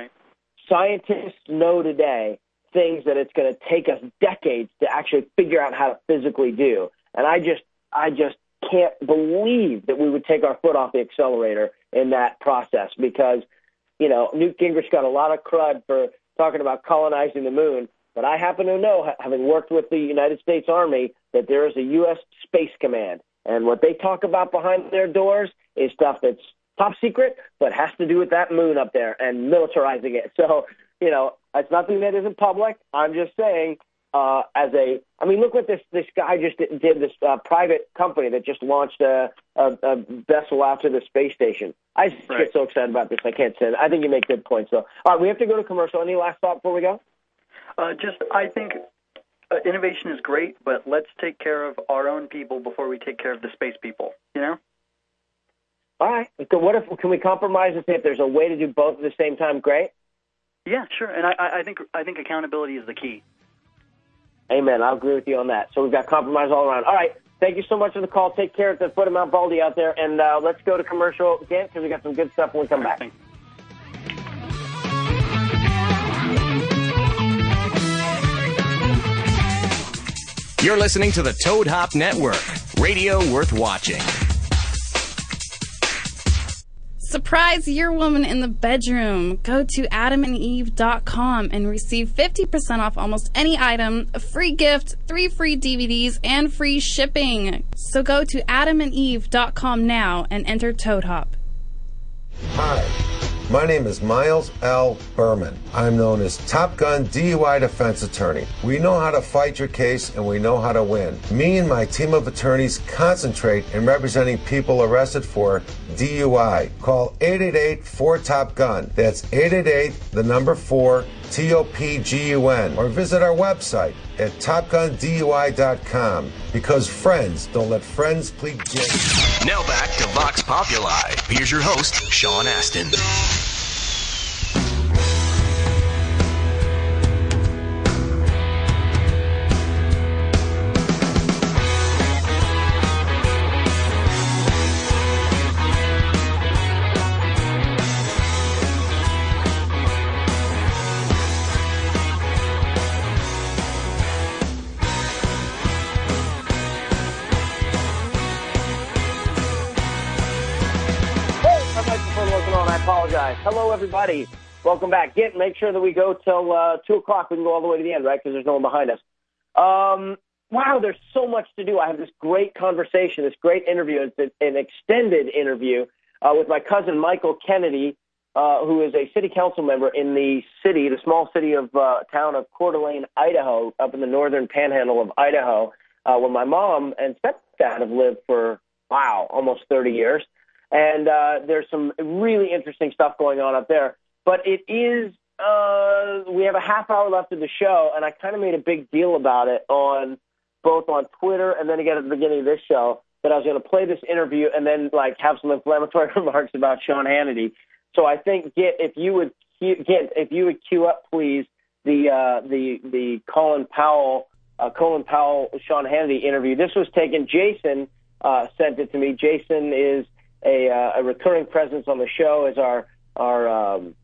scientists know today things that it's going to take us decades to actually figure out how to physically do. And I just, I just can't believe that we would take our foot off the accelerator in that process because, you know, Newt Gingrich got a lot of crud for talking about colonizing the moon. But I happen to know, having worked with the United States Army, that there is a U.S. Space Command. And what they talk about behind their doors is stuff that's top secret, but has to do with that moon up there and militarizing it. So, you know, it's nothing that isn't public. I'm just saying, uh, as a, I mean, look what this this guy just did. did This uh, private company that just launched a, a, a vessel out to the space station. I just get so excited about this. I can't say. It. I think you make good points. though. all right, we have to go to commercial. Any last thought before we go? Uh, just, I think innovation is great, but let's take care of our own people before we take care of the space people. You know? All right. So what if can we compromise and say if there's a way to do both at the same time? Great. Yeah, sure. And I- I, I think I think accountability is the key. Amen. I'll agree with you on that. So we've got compromise all around. All right. Thank you so much for the call. Take care at the foot of Mount Baldy out there, and uh, let's go to commercial again because we got some good stuff when we come back. You're listening to the Toad Hop Network, radio worth watching. Surprise your woman in the bedroom. Go to adamandeve.com and receive 50% off almost any item, a free gift, three free DVDs, and free shipping. So go to adamandeve.com now and enter Toad Hop. Hi, my name is Miles L. Berman. I'm known as Top Gun DUI defense attorney. We know how to fight your case and we know how to win. Me and my team of attorneys concentrate in representing people arrested for DUI. Call 888-4-TOP-GUN. That's 888, the number 4, T-O-P-G-U-N. Or visit our website at TopGunDUI.com. Because friends don't let friends plead guilty. Now back to Vox Populi. Here's your host, Sean Astin. I apologize. Hello, everybody. Welcome back. Get make sure that we go till uh, two o'clock. We can go all the way to the end, right? Because there's no one behind us. Um, wow, there's so much to do. I have this great conversation, this great interview. It's an- extended interview uh, with my cousin Michael Kennedy, uh, who is a city council member in the city, the small city of uh, town of Coeur d'Alene, Idaho, up in the northern panhandle of Idaho, uh, where my mom and stepdad have lived for wow, almost 30 years. And uh, there's some really interesting stuff going on up there. But it is uh, we have a half hour left of the show, and I kind of made a big deal about it on both on Twitter and then again at the beginning of this show that I was going to play this interview and then like have some inflammatory remarks about Sean Hannity. So I think get if you would get if you would queue up please the uh, the the Colin Powell uh, Colin Powell Sean Hannity interview. This was taken. Jason uh, sent it to me. Jason is a uh, a recurring presence on the show. Is our our um,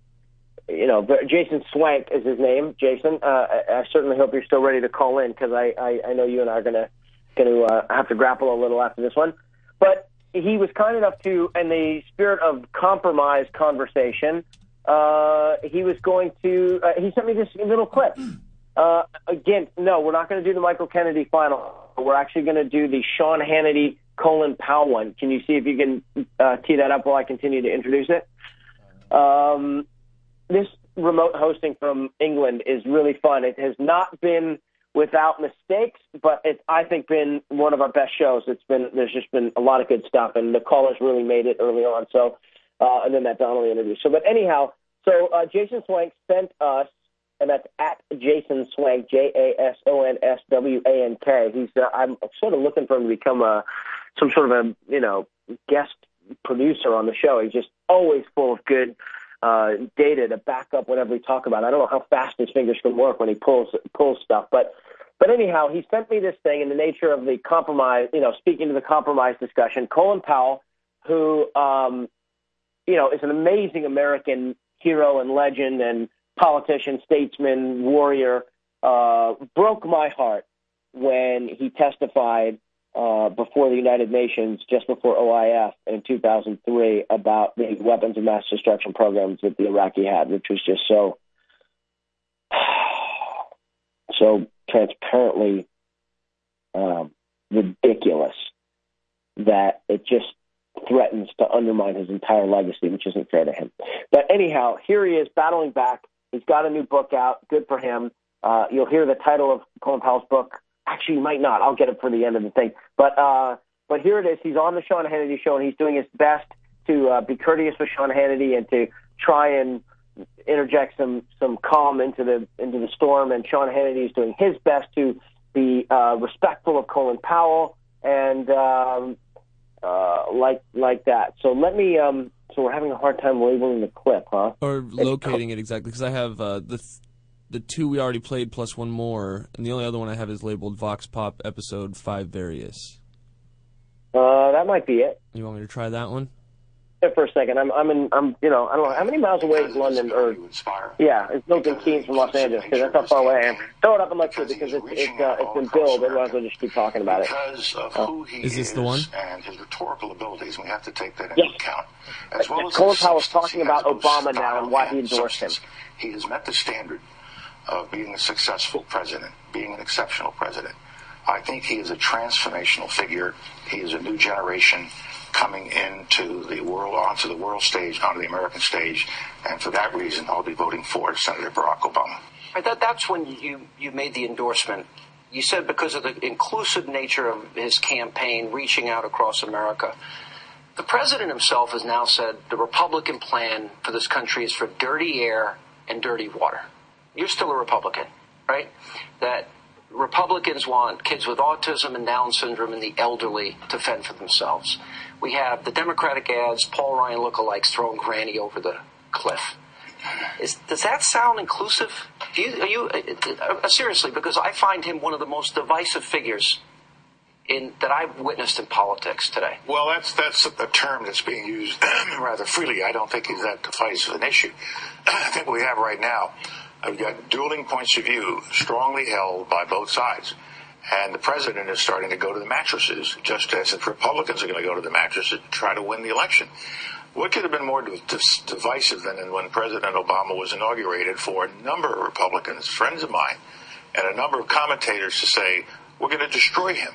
you know, Jason Swank is his name. Jason, uh, I, I certainly hope you're still ready to call in because I, I, I know you and I are gonna gonna uh, have to grapple a little after this one. But he was kind enough to, in the spirit of compromise conversation, uh, he was going to. Uh, he sent me this little clip. Uh, again, no, we're not going to do the Michael Kennedy final. We're actually going to do the Sean Hannity Colin Powell one. Can you see if you can uh, tee that up while I continue to introduce it? Um, this remote hosting from England is really fun. It has not been without mistakes, but it's I think been one of our best shows. It's been there's just been a lot of good stuff, and the callers really made it early on. So, uh, and then that Donnelly interview. So, but anyhow, so uh, Jason Swank sent us, and that's at Jason Swank, J A S O N S W A N K. He's uh, I'm sort of looking for him to become a some sort of a you know guest producer on the show. He's just always full of good uh, data to back up whatever we talk about. I don't know how fast his fingers can work when he pulls pulls stuff, but but anyhow, he sent me this thing in the nature of the compromise. You know, speaking to the compromise discussion, Colin Powell, who um, you know is an amazing American hero and legend and politician, statesman, warrior. uh, broke my heart when he testified uh, before the United Nations just before OIF in 2003 about the weapons of mass destruction programs that the Iraqi had, which was just so so transparently um, ridiculous that it just threatens to undermine his entire legacy, which isn't fair to him. But anyhow, here he is battling back. He's got a new book out. Good for him. Uh, you'll hear the title of Colin Powell's book. Actually, you might not. I'll get it for the end of the thing. But uh, but here it is. He's on the Sean Hannity show, and he's doing his best to uh, be courteous with Sean Hannity and to try and interject some some calm into the into the storm. And Sean Hannity is doing his best to be uh, respectful of Colin Powell and um, uh, like like that. So let me. Um, so we're having a hard time labeling the clip, huh? Or locating it exactly because I have uh, the th- the two we already played plus one more, and the only other one I have is labeled Vox Pop Episode Five Various. Uh, that might be it. You want me to try that one? Yeah, for a second. I'm I'm in I'm you know I don't know how many miles away is London or yeah it's Milton Keynes from Los Angeles because that's how far away I am. Throw it up and let's see because it's it's uh, it's been billed. Otherwise we'll just keep talking about it. Because of Uh, who he Is this the one? and his rhetorical abilities, we have to take that into Yes. account. As well as Colin his Powell's substance, talking about Obama now and why he and endorsed him. He has met the standard of being a successful president, being an exceptional president. I think he is a transformational figure. He is a new generation coming into the world, onto the world stage, onto the American stage, and for that reason, I'll be voting for Senator Barack Obama. Right, that, that's when you, you made the endorsement. You said because of the inclusive nature of his campaign reaching out across America. The president himself has now said the Republican plan for this country is for dirty air and dirty water. You're still a Republican, right? That Republicans want kids with autism and Down syndrome and the elderly to fend for themselves. We have the Democratic ads, Paul Ryan lookalikes throwing Granny over the cliff. Is, does that sound inclusive? Do you, are you uh, uh, seriously? Because I find him one of the most divisive figures in that I've witnessed in politics today. Well, that's that's a term that's being used rather freely. I don't think he's that divisive an issue. I think we have right now, I've got dueling points of view, strongly held by both sides. And the president is starting to go to the mattresses, just as the Republicans are going to go to the mattresses to try to win the election. What could have been more divisive than when President Obama was inaugurated for a number of Republicans, friends of mine, and a number of commentators to say, we're going to destroy him.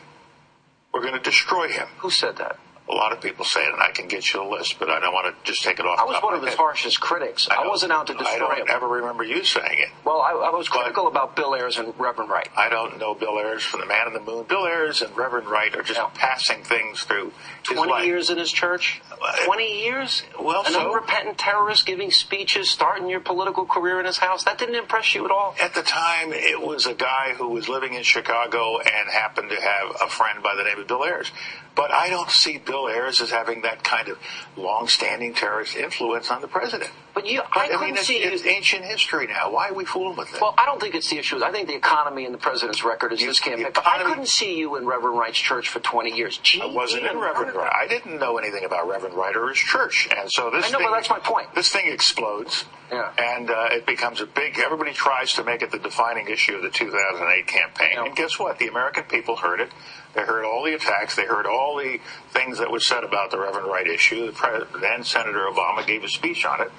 We're going to destroy him. Who said that? A lot of people say it, and I can get you a list, but I don't want to just take it off. I was one of his head. harshest critics. I, don't- wasn't out to destroy it. I don't him. ever remember you saying it. Well, I, I was critical about Bill Ayers and Reverend Wright. I don't know Bill Ayers from the Man in the Moon. Bill Ayers and Reverend Wright are just passing things through his 20 life. years in his church? Uh, 20 years? Well, An so? unrepentant terrorist giving speeches, starting your political career in his house? That didn't impress you at all? At the time, it was a guy who was living in Chicago and happened to have a friend by the name of Bill Ayers. But I don't see Bill Ayers as having that kind of long-standing terrorist influence on the president. But you, I, mean, couldn't it's, see it's ancient history now. Why are we fooling with it? Well, I don't think it's the issue. I think the economy and the president's record is this campaign. But I couldn't see you in Reverend Wright's church for 20 years. Gee, I wasn't in Reverend Wright. I didn't know anything about Reverend Wright or his church, and so this. I know, thing, but that's my point. This thing explodes, Yeah. and uh, it becomes a big. Everybody tries to make it the defining issue of the 2008 campaign, and guess what? The American people heard it. They heard all the attacks. They heard all the things that were said about the Reverend Wright issue. The then Senator Obama gave a speech on it,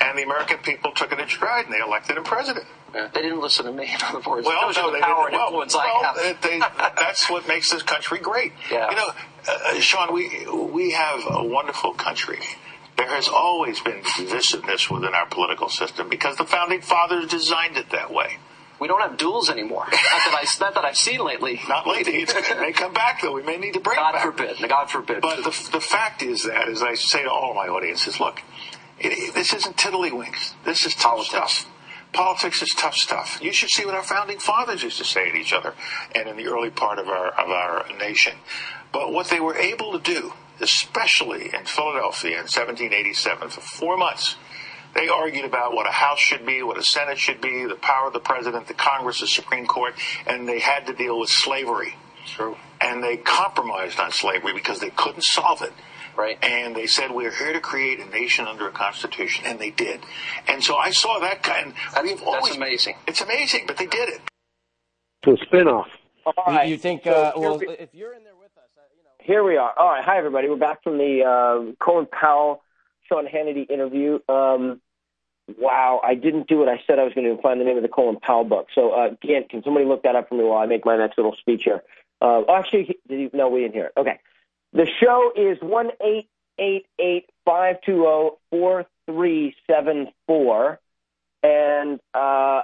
and the American people took it in stride, and they elected him president. Yeah, they didn't listen to me, in other words. Well, no, the they power didn't. and Well, influence well, I have. they, that's what makes this country great. Yeah. You know, uh, Sean, we we have a wonderful country. There has always been divisiveness within our political system because the founding fathers designed it that way. We don't have duels anymore. not, that I, not that I've seen lately. Not lately. It may come back though. We may need to bring God forbid. God forbid. But the, the fact is that, as I say to all of my audiences, look, it, this isn't tiddlywinks. This is tough stuff. Politics is tough stuff. You should see what our founding fathers used to say to each other, and in the early part of our of our nation. But what they were able to do, especially in Philadelphia in 1787, for four months, they argued about what a House should be, what a Senate should be, the power of the President, the Congress, the Supreme Court, and they had to deal with slavery. True. And they compromised on slavery because they couldn't solve it. Right. And they said, we're here to create a nation under a constitution. And they did. And so I saw that kind. That's, we've that's always, amazing. It's amazing, but they did it. to a spinoff. All right. You, you think? So Uh, here well, we- if you're in there with us, uh, you know. Here we are. All right. Hi, everybody. We're back from the uh, Colin Powell, Sean Hannity interview. Um, wow, I didn't do what I said I was going to find the name of the Colin Powell book. So, uh, Gant, can somebody look that up for me while I make my next little speech here? Uh, oh, actually, did you, no, we didn't hear it. Okay. The show is one eight eight eight five two zero four three seven four, and uh,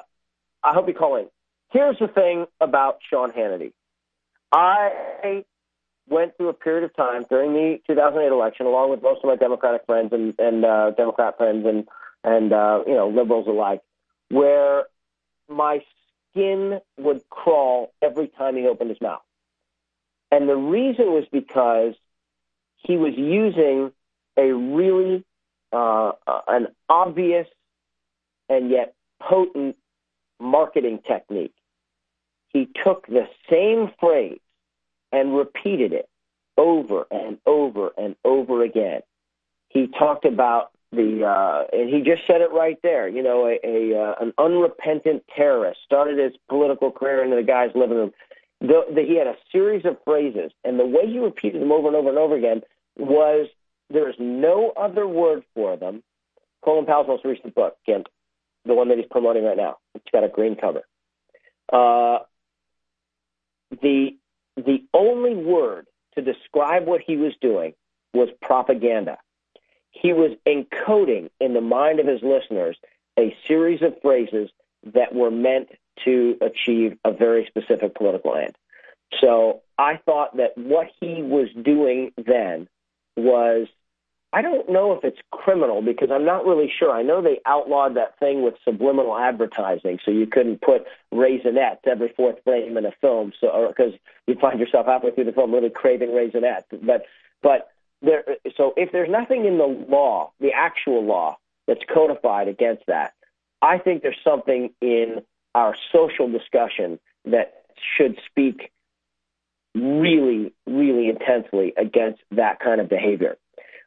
I hope you call in. Here's the thing about Sean Hannity. I went through a period of time during the 2008 election, along with most of my Democratic friends and, and uh, Democrat friends and and uh, you know liberals alike, where my skin would crawl every time he opened his mouth, and the reason was because he was using a really uh, uh, an obvious and yet potent marketing technique. He took the same phrase and repeated it over and over and over again. He talked about the, uh, and he just said it right there. You know, a, a uh, an unrepentant terrorist started his political career in the guy's living room. The, the, he had a series of phrases, and the way he repeated them over and over and over again was there is no other word for them. Colin Powell's most recent book, Kent, the one that he's promoting right now. It's got a green cover. Uh, the the only word to describe what he was doing was propaganda. He was encoding in the mind of his listeners a series of phrases that were meant to achieve a very specific political end. So I thought that what he was doing then was I don't know if it's criminal because I'm not really sure. I know they outlawed that thing with subliminal advertising, so you couldn't put raisinets every fourth frame in a film, so because you find yourself halfway through the film really craving raisinets. But but there, so if there's nothing in the law, the actual law that's codified against that, I think there's something in our social discussion that should speak really, really intensely against that kind of behavior.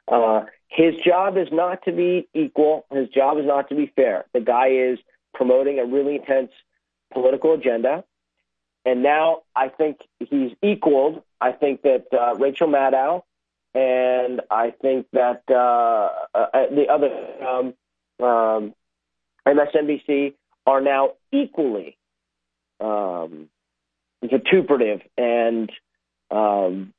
Uh, his job is not to be equal. His job is not to be fair. The guy is promoting a really intense political agenda. And now I think he's equaled. I think that uh, Rachel Maddow and I think that uh, uh, the other um, um, MSNBC are now equally um, vituperative and um,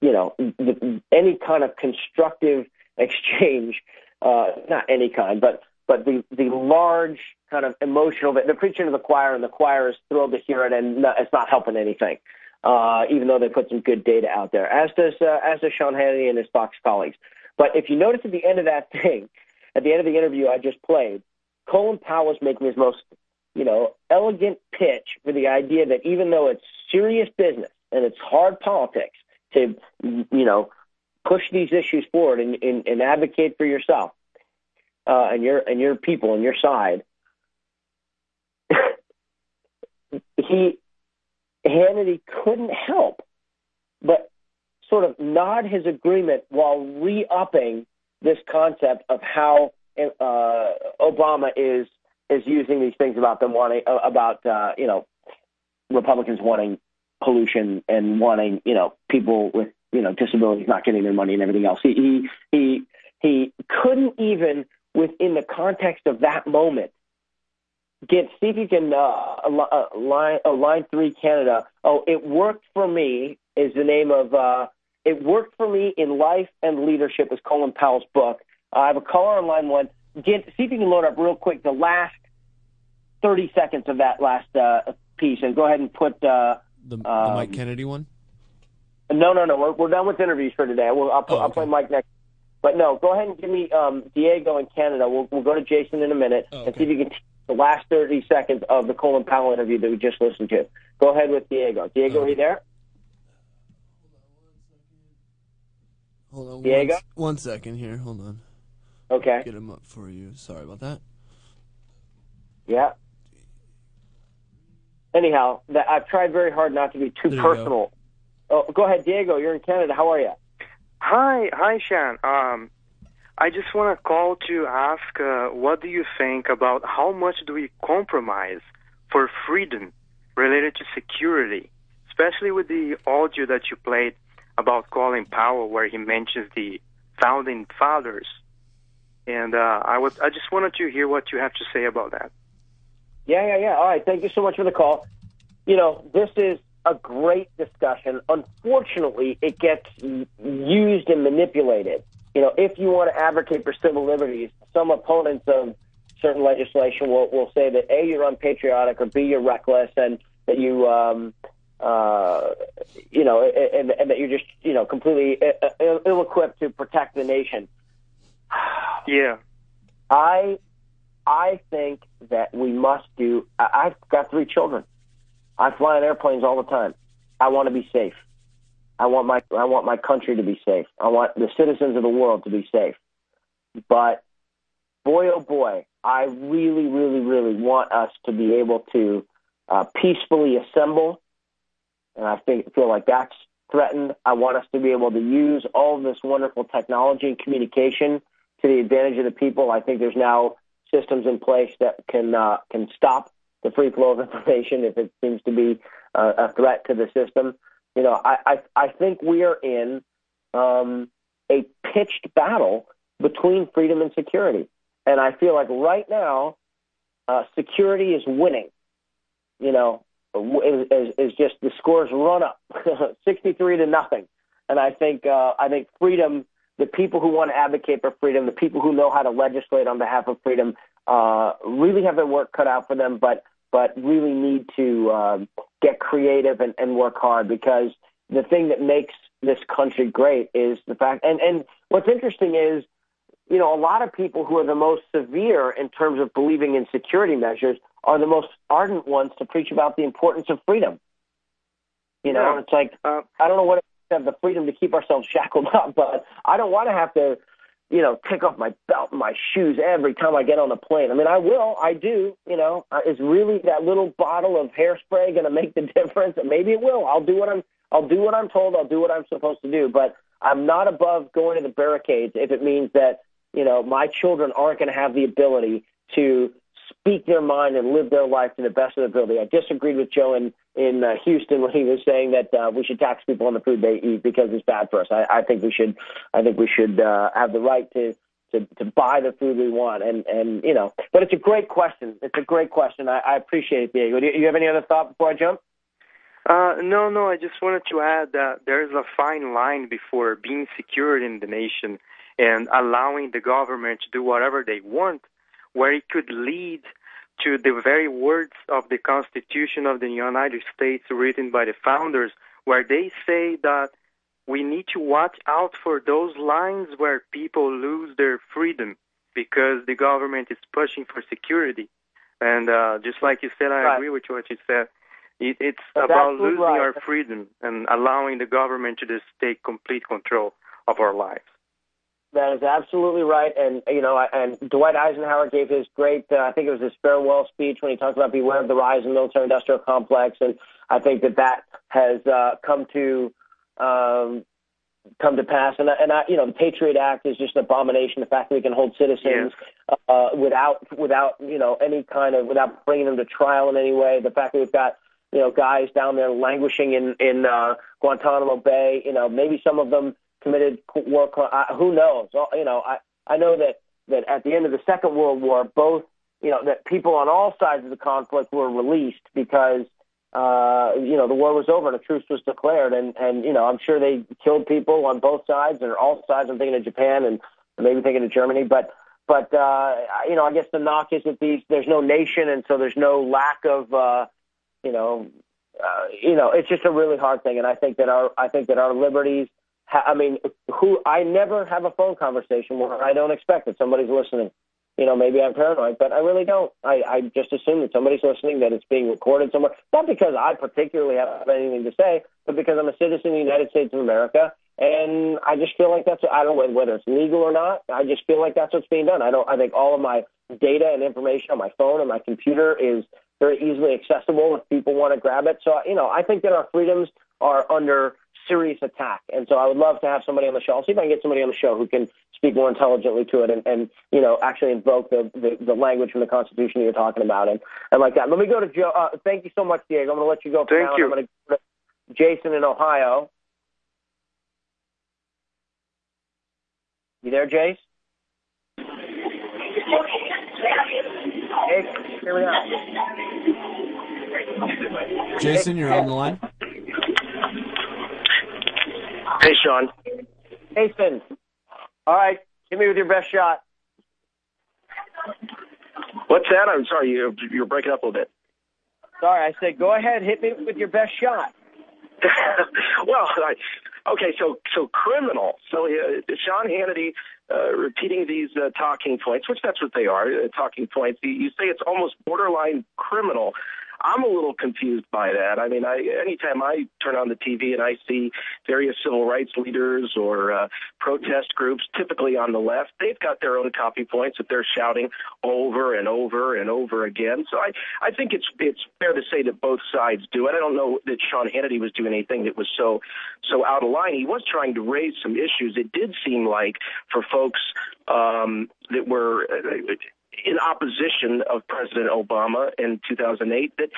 you know, the, any kind of constructive exchange, uh, not any kind, but but the the large kind of emotional. They're preaching to the choir, and the choir is thrilled to hear it, and it's not helping anything. Uh, even though they put some good data out there, as does uh, as does Sean Hannity and his Fox colleagues. But if you notice at the end of that thing, at the end of the interview I just played, Colin Powell is making his most, you know, elegant pitch for the idea that even though it's serious business and it's hard politics, to you know push these issues forward and, and, and advocate for yourself uh, and your and your people and your side. he Hannity couldn't help but sort of nod his agreement while re-upping this concept of how uh, Obama is is using these things about them wanting uh, about uh, you know Republicans wanting pollution and wanting, you know, people with, you know, disabilities not getting their money and everything else. He he he, he couldn't even within the context of that moment get see if you can uh, uh, line uh, line three Canada. Oh, it worked for me is the name of uh, it worked for me in life and leadership is Colin Powell's book. I have a caller on line one. Get see if you can load up real quick the last thirty seconds of that last uh, piece and go ahead and put. Uh, The, the Um, Mike Kennedy one? No, no, no. We're, we're done with interviews for today. We'll, I'll, put, I'll play Mike next. But no, go ahead and give me um, Diego in Canada. We'll, we'll go to Jason in a minute and see if you can the last 30 seconds of the Colin Powell interview that we just listened to. Go ahead with Diego. Diego, are you there? Hold on. Diego? One, one second here. Hold on. Okay. Get him up for you. Sorry about that. Yeah. Anyhow, that, I've tried very hard not to be too There you personal. Oh, go ahead, Diego. You're in Canada. How are you? Hi, hi, Shan. Um, I just want to call to ask, uh, what do you think about how much do we compromise for freedom related to security, especially with the audio that you played about Colin Powell, where he mentions the founding fathers. And uh, I was I just wanted to hear what you have to say about that. Yeah, yeah, yeah. All right. Thank you so much for the call. You know, this is a great discussion. Unfortunately, it gets used and manipulated. You know, if you want to advocate for civil liberties, some opponents of certain legislation will, will say that A, you're unpatriotic, or B, you're reckless, and that you, um, uh, you know, and, and that you're just, you know, completely ill equipped to protect the nation. Yeah. I I think that we must do. I've got three children. I fly in airplanes all the time. I want to be safe. I want my I want my country to be safe. I want the citizens of the world to be safe. But boy, oh boy, I really, really, really want us to be able to uh, peacefully assemble, and I think feel like that's threatened. I want us to be able to use all of this wonderful technology and communication to the advantage of the people. I think there's now systems in place that can uh, can stop the free flow of information if it seems to be uh, a threat to the system. You know, I I, I think we are in um, a pitched battle between freedom and security, and I feel like right now uh, security is winning. You know, is, is just the scores run up, sixty-three to nothing, and I think uh, I think freedom the people who want to advocate for freedom, the people who know how to legislate on behalf of freedom, uh, really have their work cut out for them, but but really need to uh, get creative and, and work hard because the thing that makes this country great is the fact. And and what's interesting is, you know, a lot of people who are the most severe in terms of believing in security measures are the most ardent ones to preach about the importance of freedom. You know, Yeah. it's like Uh, I don't know what it is to have the freedom to keep ourselves shackled up, but I don't want to have to, you know, take off my belt and my shoes every time I get on a plane. I mean, I will, I do. You know, uh, is really that little bottle of hairspray going to make the difference? Maybe it will. I'll do what I'm. I'll do what I'm told. I'll do what I'm supposed to do. But I'm not above going to the barricades if it means that you know my children aren't going to have the ability to speak their mind and live their life to the best of their ability. I disagreed with Joe in in uh, Houston when he was saying that uh, we should tax people on the food they eat because it's bad for us. I, I think we should. I think we should uh, have the right to. To, to buy the food we want, and and you know, but it's a great question. It's a great question. I, I appreciate it, Diego. Do you, you have any other thought before I jump? Uh, no, no. I just wanted to add that there's a fine line before being secured in the nation and allowing the government to do whatever they want, where it could lead to the very words of the Constitution of the United States written by the founders, where they say that we need to watch out for those lines where people lose their freedom because the government is pushing for security. And uh, just like you said, I Right. agree with what you said. It, it's That's about losing right. our freedom and allowing the government to just take complete control of our lives. That is absolutely right, and you know, and Dwight Eisenhower gave his great, uh, I think it was his farewell speech when he talked about beware of the rise in military-industrial complex, and I think that that has uh, come to um, come to pass. And I- and I, you know, the Patriot Act is just an abomination. The fact that we can hold citizens uh, without without you know any kind of without bringing them to trial in any way. The fact that we've got you know guys down there languishing in in uh, Guantanamo Bay. You know, maybe some of them committed war crime. Uh, who knows? You know, I I know that that at the end of the Second World War, both you know that people on all sides of the conflict were released because uh, you know the war was over and a truce was declared, and and you know I'm sure they killed people on both sides or all sides. I'm thinking of Japan and maybe thinking of Germany, but but uh, you know I guess the knock is that these there's no nation, and so there's no lack of uh, you know uh, you know it's just a really hard thing, and I think that our I think that our liberties. I mean, who I never have a phone conversation where I don't expect that somebody's listening. You know, maybe I'm paranoid, but I really don't. I, I just assume that somebody's listening, that it's being recorded somewhere. Not because I particularly have anything to say, but because I'm a citizen of the United States of America, and I just feel like that's. I don't know whether it's legal or not. I just feel like that's what's being done. I don't. I think all of my data and information on my phone and my computer is very easily accessible if people want to grab it. So you know, I think that our freedoms are under serious attack. And so I would love to have somebody on the show. I'll see if I can get somebody on the show who can speak more intelligently to it and, and you know, actually invoke the, the, the language from the Constitution you're talking about and, and like that. Let me go to Joe. Uh, thank you so much, Diego. I'm going to let you go. Thank now, you. I'm going to go to Jason in Ohio. You there, Jace? Hey, here we are. Jason, you're on the line. Hey, Sean. Jason. All right, hit me with your best shot. What's that? I'm sorry, you you're breaking up a little bit. Sorry, I said go ahead, hit me with your best shot. well, I, okay, so so criminal. So uh, Sean Hannity uh, repeating these uh, talking points, which that's what they are, uh, talking points. You, you say it's almost borderline criminal. I'm a little confused by that. I mean, I, anytime I turn on the TV and I see various civil rights leaders or uh, protest groups, typically on the left, they've got their own copy points that they're shouting over and over and over again. So I, I think it's it's fair to say that both sides do it. I don't know that Sean Hannity was doing anything that was so so out of line. He was trying to raise some issues. It did seem like for folks um, that were uh, in opposition of President Obama in 2008 that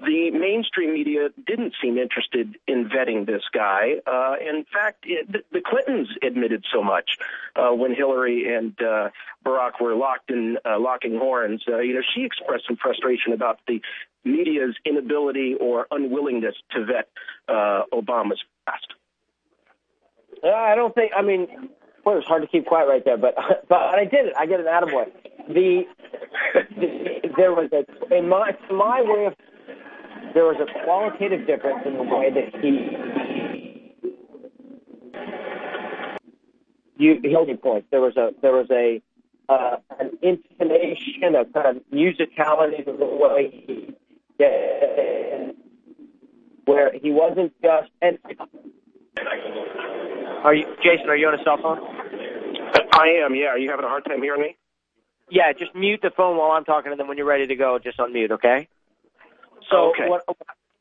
the mainstream media didn't seem interested in vetting this guy. Uh, in fact, it, the- Clintons admitted so much uh, when Hillary and uh, Barack were locked in uh, locking horns. Uh, you know, she expressed some frustration about the media's inability or unwillingness to vet uh, Obama's past. I don't think. I mean, boy, it was hard to keep quiet right there, but but I did it. I get an attaboy. The, the there was a in my my way of there was a qualitative difference in the way that he you he held me points. There was a there was a uh, an intonation, a kind of musicality to the way he yeah, where he wasn't just and are you Jason? Are you on a cell phone? I am. Yeah. Are you having a hard time hearing me? Yeah, just mute the phone while I'm talking, and then when you're ready to go, just unmute. Okay. So Okay. what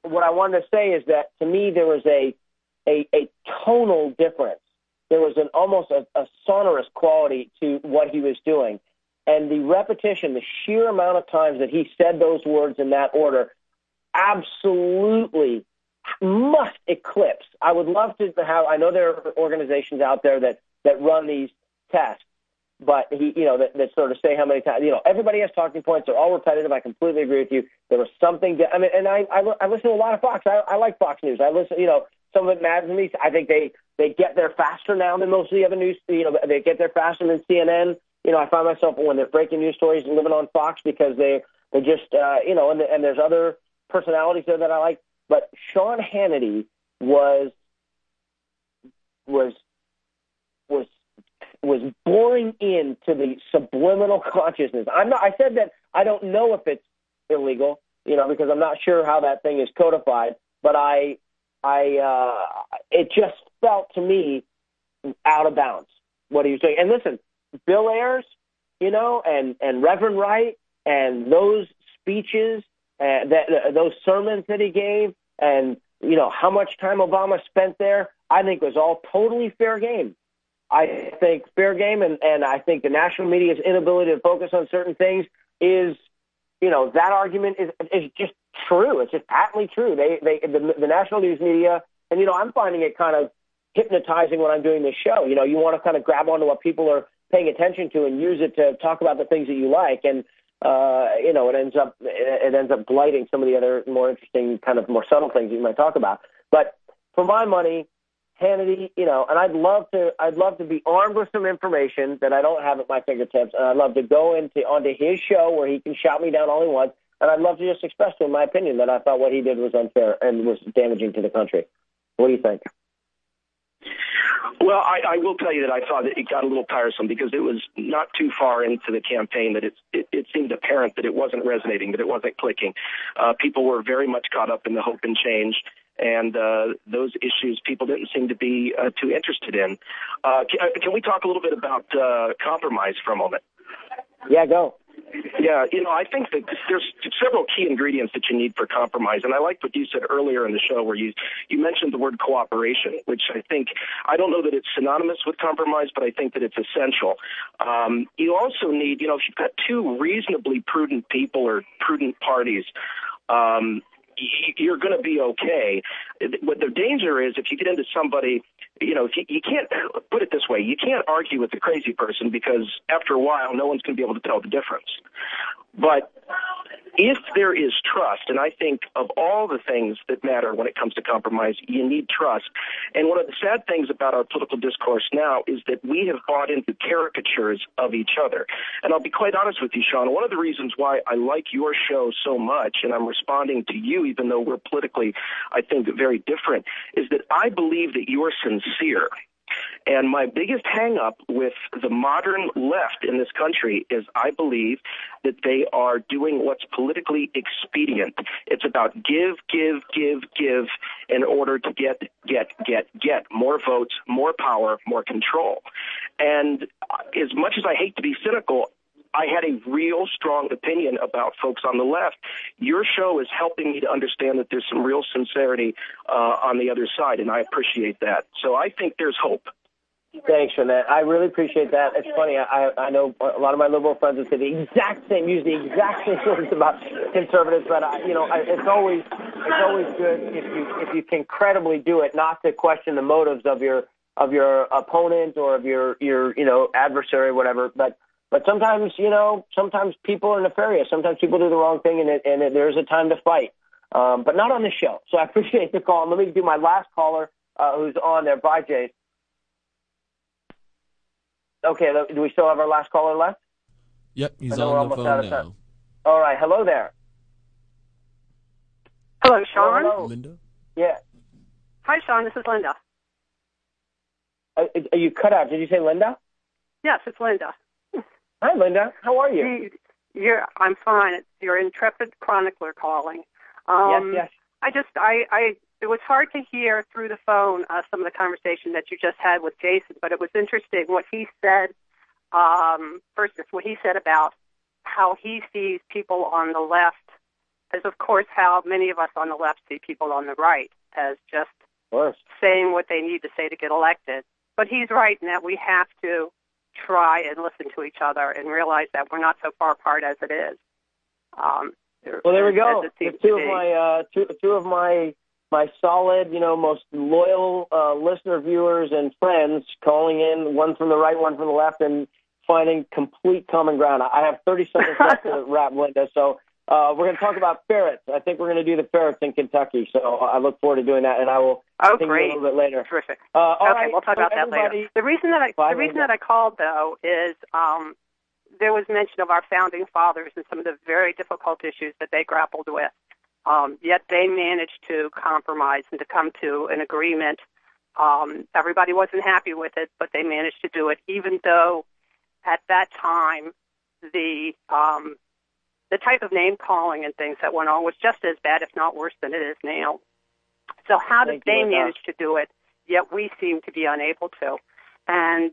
what I wanted to say is that to me there was a a, a tonal difference. There was an almost a, a sonorous quality to what he was doing, and the repetition, the sheer amount of times that he said those words in that order, absolutely must eclipse. I would love to have. I know there are organizations out there that that run these tests, but he, you know, that, that sort of say how many times. You know, everybody has talking points. They're all repetitive. I completely agree with you. There was something. I mean, and I, I, I listen to a lot of Fox. I, I like Fox News. I listen. You know, some of it maddens me. I think they they get there faster now than most of the other news. You know, they get there faster than CNN. You know, I find myself when they're breaking news stories and living on Fox because they they just uh, you know, and and there's other personalities there that I like. But Sean Hannity was was was boring into the subliminal consciousness. I'm not. I said that I don't know if it's illegal, you know, because I'm not sure how that thing is codified. But I, I, uh, it just felt to me out of bounds what he was doing. And listen, Bill Ayers, you know, and and Reverend Wright, and those speeches, uh, that uh, those sermons that he gave, and you know how much time Obama spent there, I think was all totally fair game. I think fair game, and, and I think the national media's inability to focus on certain things is, you know, that argument is is just true. It's just patently true. They they the, the national news media, and you know, I'm finding it kind of hypnotizing when I'm doing this show. You know, you want to kind of grab onto what people are paying attention to and use it to talk about the things that you like, and uh, you know, it ends up it ends up blighting some of the other more interesting, kind of more subtle things you might talk about. But for my money, Hannity, you know, and I'd love to, I'd love to be armed with some information that I don't have at my fingertips, and I'd love to go into onto his show where he can shout me down all he wants, and I'd love to just express to him my opinion that I thought what he did was unfair and was damaging to the country. What do you think? Well, I, I will tell you that I thought that it got a little tiresome because it was not too far into the campaign that it, it, it seemed apparent that it wasn't resonating, that it wasn't clicking. Uh, people were very much caught up in the hope and change, and uh, those issues people didn't seem to be uh, too interested in. Uh, can, can we talk a little bit about uh, compromise for a moment? Yeah, go. Yeah, you know, I think that there's several key ingredients that you need for compromise, and I liked what you said earlier in the show, where you you mentioned the word cooperation, which I think I don't know that it's synonymous with compromise, but I think that it's essential. Um, you also need, you know, if you've got two reasonably prudent people or prudent parties. Um, you're going to be okay. What the danger is if you get into somebody, you know, if you, you can't put it this way, you can't argue with the crazy person because after a while, no one's going to be able to tell the difference. But if there is trust, and I think of all the things that matter when it comes to compromise, you need trust. And one of the sad things about our political discourse now is that we have bought into caricatures of each other. And I'll be quite honest with you, Sean, one of the reasons why I like your show so much, and I'm responding to you even though we're politically, I think, very different, is that I believe that you're sincere. And my biggest hang up with the modern left in this country is I believe that they are doing what's politically expedient. It's about give, give, give, give in order to get, get, get, get more votes, more power, more control. And as much as I hate to be cynical, I had a real strong opinion about folks on the left. Your show is helping me to understand that there's some real sincerity uh, on the other side, and I appreciate that. So I think there's hope. Thanks for that. I really appreciate that. It's funny. I I know a lot of my liberal friends would say the exact same, use the exact same words about conservatives, but I, you know, I, it's always it's always good if you if you can credibly do it, not to question the motives of your of your opponent or of your your you know adversary, or whatever. But but sometimes you know sometimes people are nefarious. Sometimes people do the wrong thing, and it, and it, there's a time to fight. Um, but not on the show. So I appreciate the call. And let me do my last caller uh, who's on there. Bye, Jay. Okay, do we still have our last caller left? Yep, he's I know we're on the phone now. Time. All right, hello there. Hello, Sean. Hello. Linda? Yeah. Hi, Sean. This is Linda. Are, uh, you cut out. Did you say Linda? Yes, it's Linda. Hi, Linda. How are you? You're, I'm fine. It's your intrepid chronicler calling. Um, yes, yes. I just, I, I, it was hard to hear through the phone uh, some of the conversation that you just had with Jason, but it was interesting what he said. Um, first, is what he said about how he sees people on the left, as of course how many of us on the left see people on the right as just saying what they need to say to get elected. But he's right in that we have to try and listen to each other and realize that we're not so far apart as it is. Um, Well, there we go. two of my uh, two, two of my my solid, you know, most loyal uh, listener, viewers, and friends calling in, one from the right, one from the left, and finding complete common ground. I have 30 seconds left to wrap, Linda. So uh, we're going to talk about ferrets. I think we're going to do the ferrets in Kentucky. So I look forward to doing that, and I will Oh, great. a little bit later. Terrific. Uh, okay, right, we'll talk so about that later. The reason that I the reason that I called though is um, there was mention of our founding fathers and some of the very difficult issues that they grappled with. Um, yet they managed to compromise and to come to an agreement. Um, everybody wasn't happy with it, but they managed to do it, even though at that time the um, the type of name calling and things that went on was just as bad, if not worse, than it is now. So how did Thank they manage to do it? Yet we seem to be unable to. And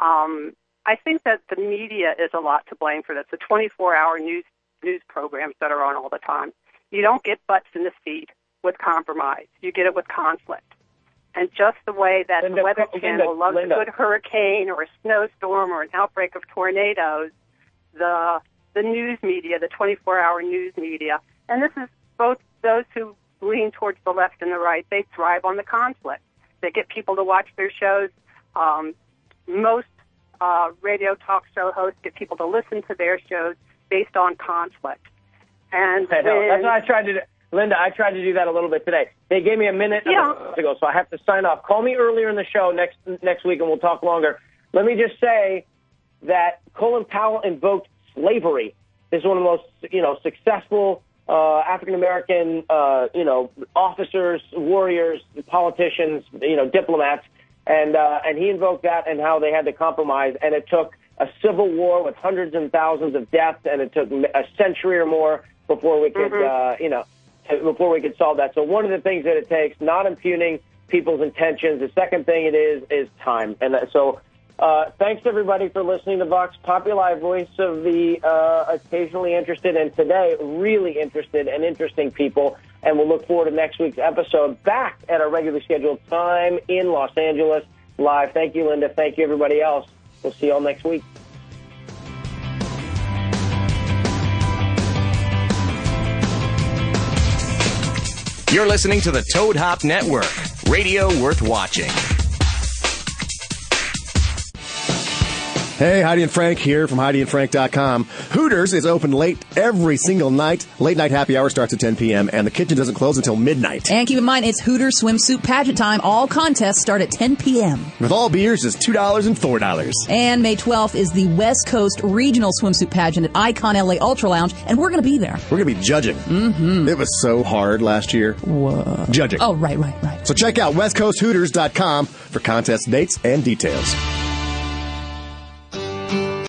um, I think that the media is a lot to blame for this. The 24-hour news news programs that are on all the time. You don't get butts in the seat with compromise. You get it with conflict. And just the way that Linda, the Weather Linda, Channel loves Linda. a good hurricane or a snowstorm or an outbreak of tornadoes, the the news media, the 24-hour news media, and this is both those who lean towards the left and the right, they thrive on the conflict. They get people to watch their shows. Um, most uh, radio talk show hosts get people to listen to their shows based on conflict. And I know. when- That's what I tried to do. Linda, I tried to do that a little bit today. They gave me a minute Yeah. ago, so I have to sign off. Call me earlier in the show next next week, and we'll talk longer. Let me just say that Colin Powell invoked slavery. This is one of the most you know successful uh, African American uh, you know officers, warriors, politicians, you know diplomats, and uh, and he invoked that and how they had to compromise, and it took a civil war with hundreds and thousands of deaths, and it took a century or more before we could uh, you know before we could solve that. So one of the things that it takes, not impugning people's intentions. The second thing it is is time, and uh, so Uh, thanks everybody for listening to Vox Populi, voice of the uh, occasionally interested, and today really interested and interesting people. And we'll look forward to next week's episode back at our regularly scheduled time in Los Angeles live. Thank you, Linda. Thank you, everybody else. We'll see you all next week. You're listening to the Toad Hop Network, radio worth watching. Hey, Heidi and Frank here from HeidiandFrank.com. Hooters is open late every single night. Late night happy hour starts at 10 p.m. and the kitchen doesn't close until midnight. And keep in mind, it's Hooters swimsuit pageant time. All contests start at 10 p.m. With all beers, just $2 and $4. And May 12th is the West Coast Regional Swimsuit Pageant at Icon LA Ultra Lounge, and we're going to be there. We're going to be judging. Mm-hmm. It was so hard last year. Whoa. Judging. Oh, right, right, right. So check out westcoasthooters.com for contest dates and details.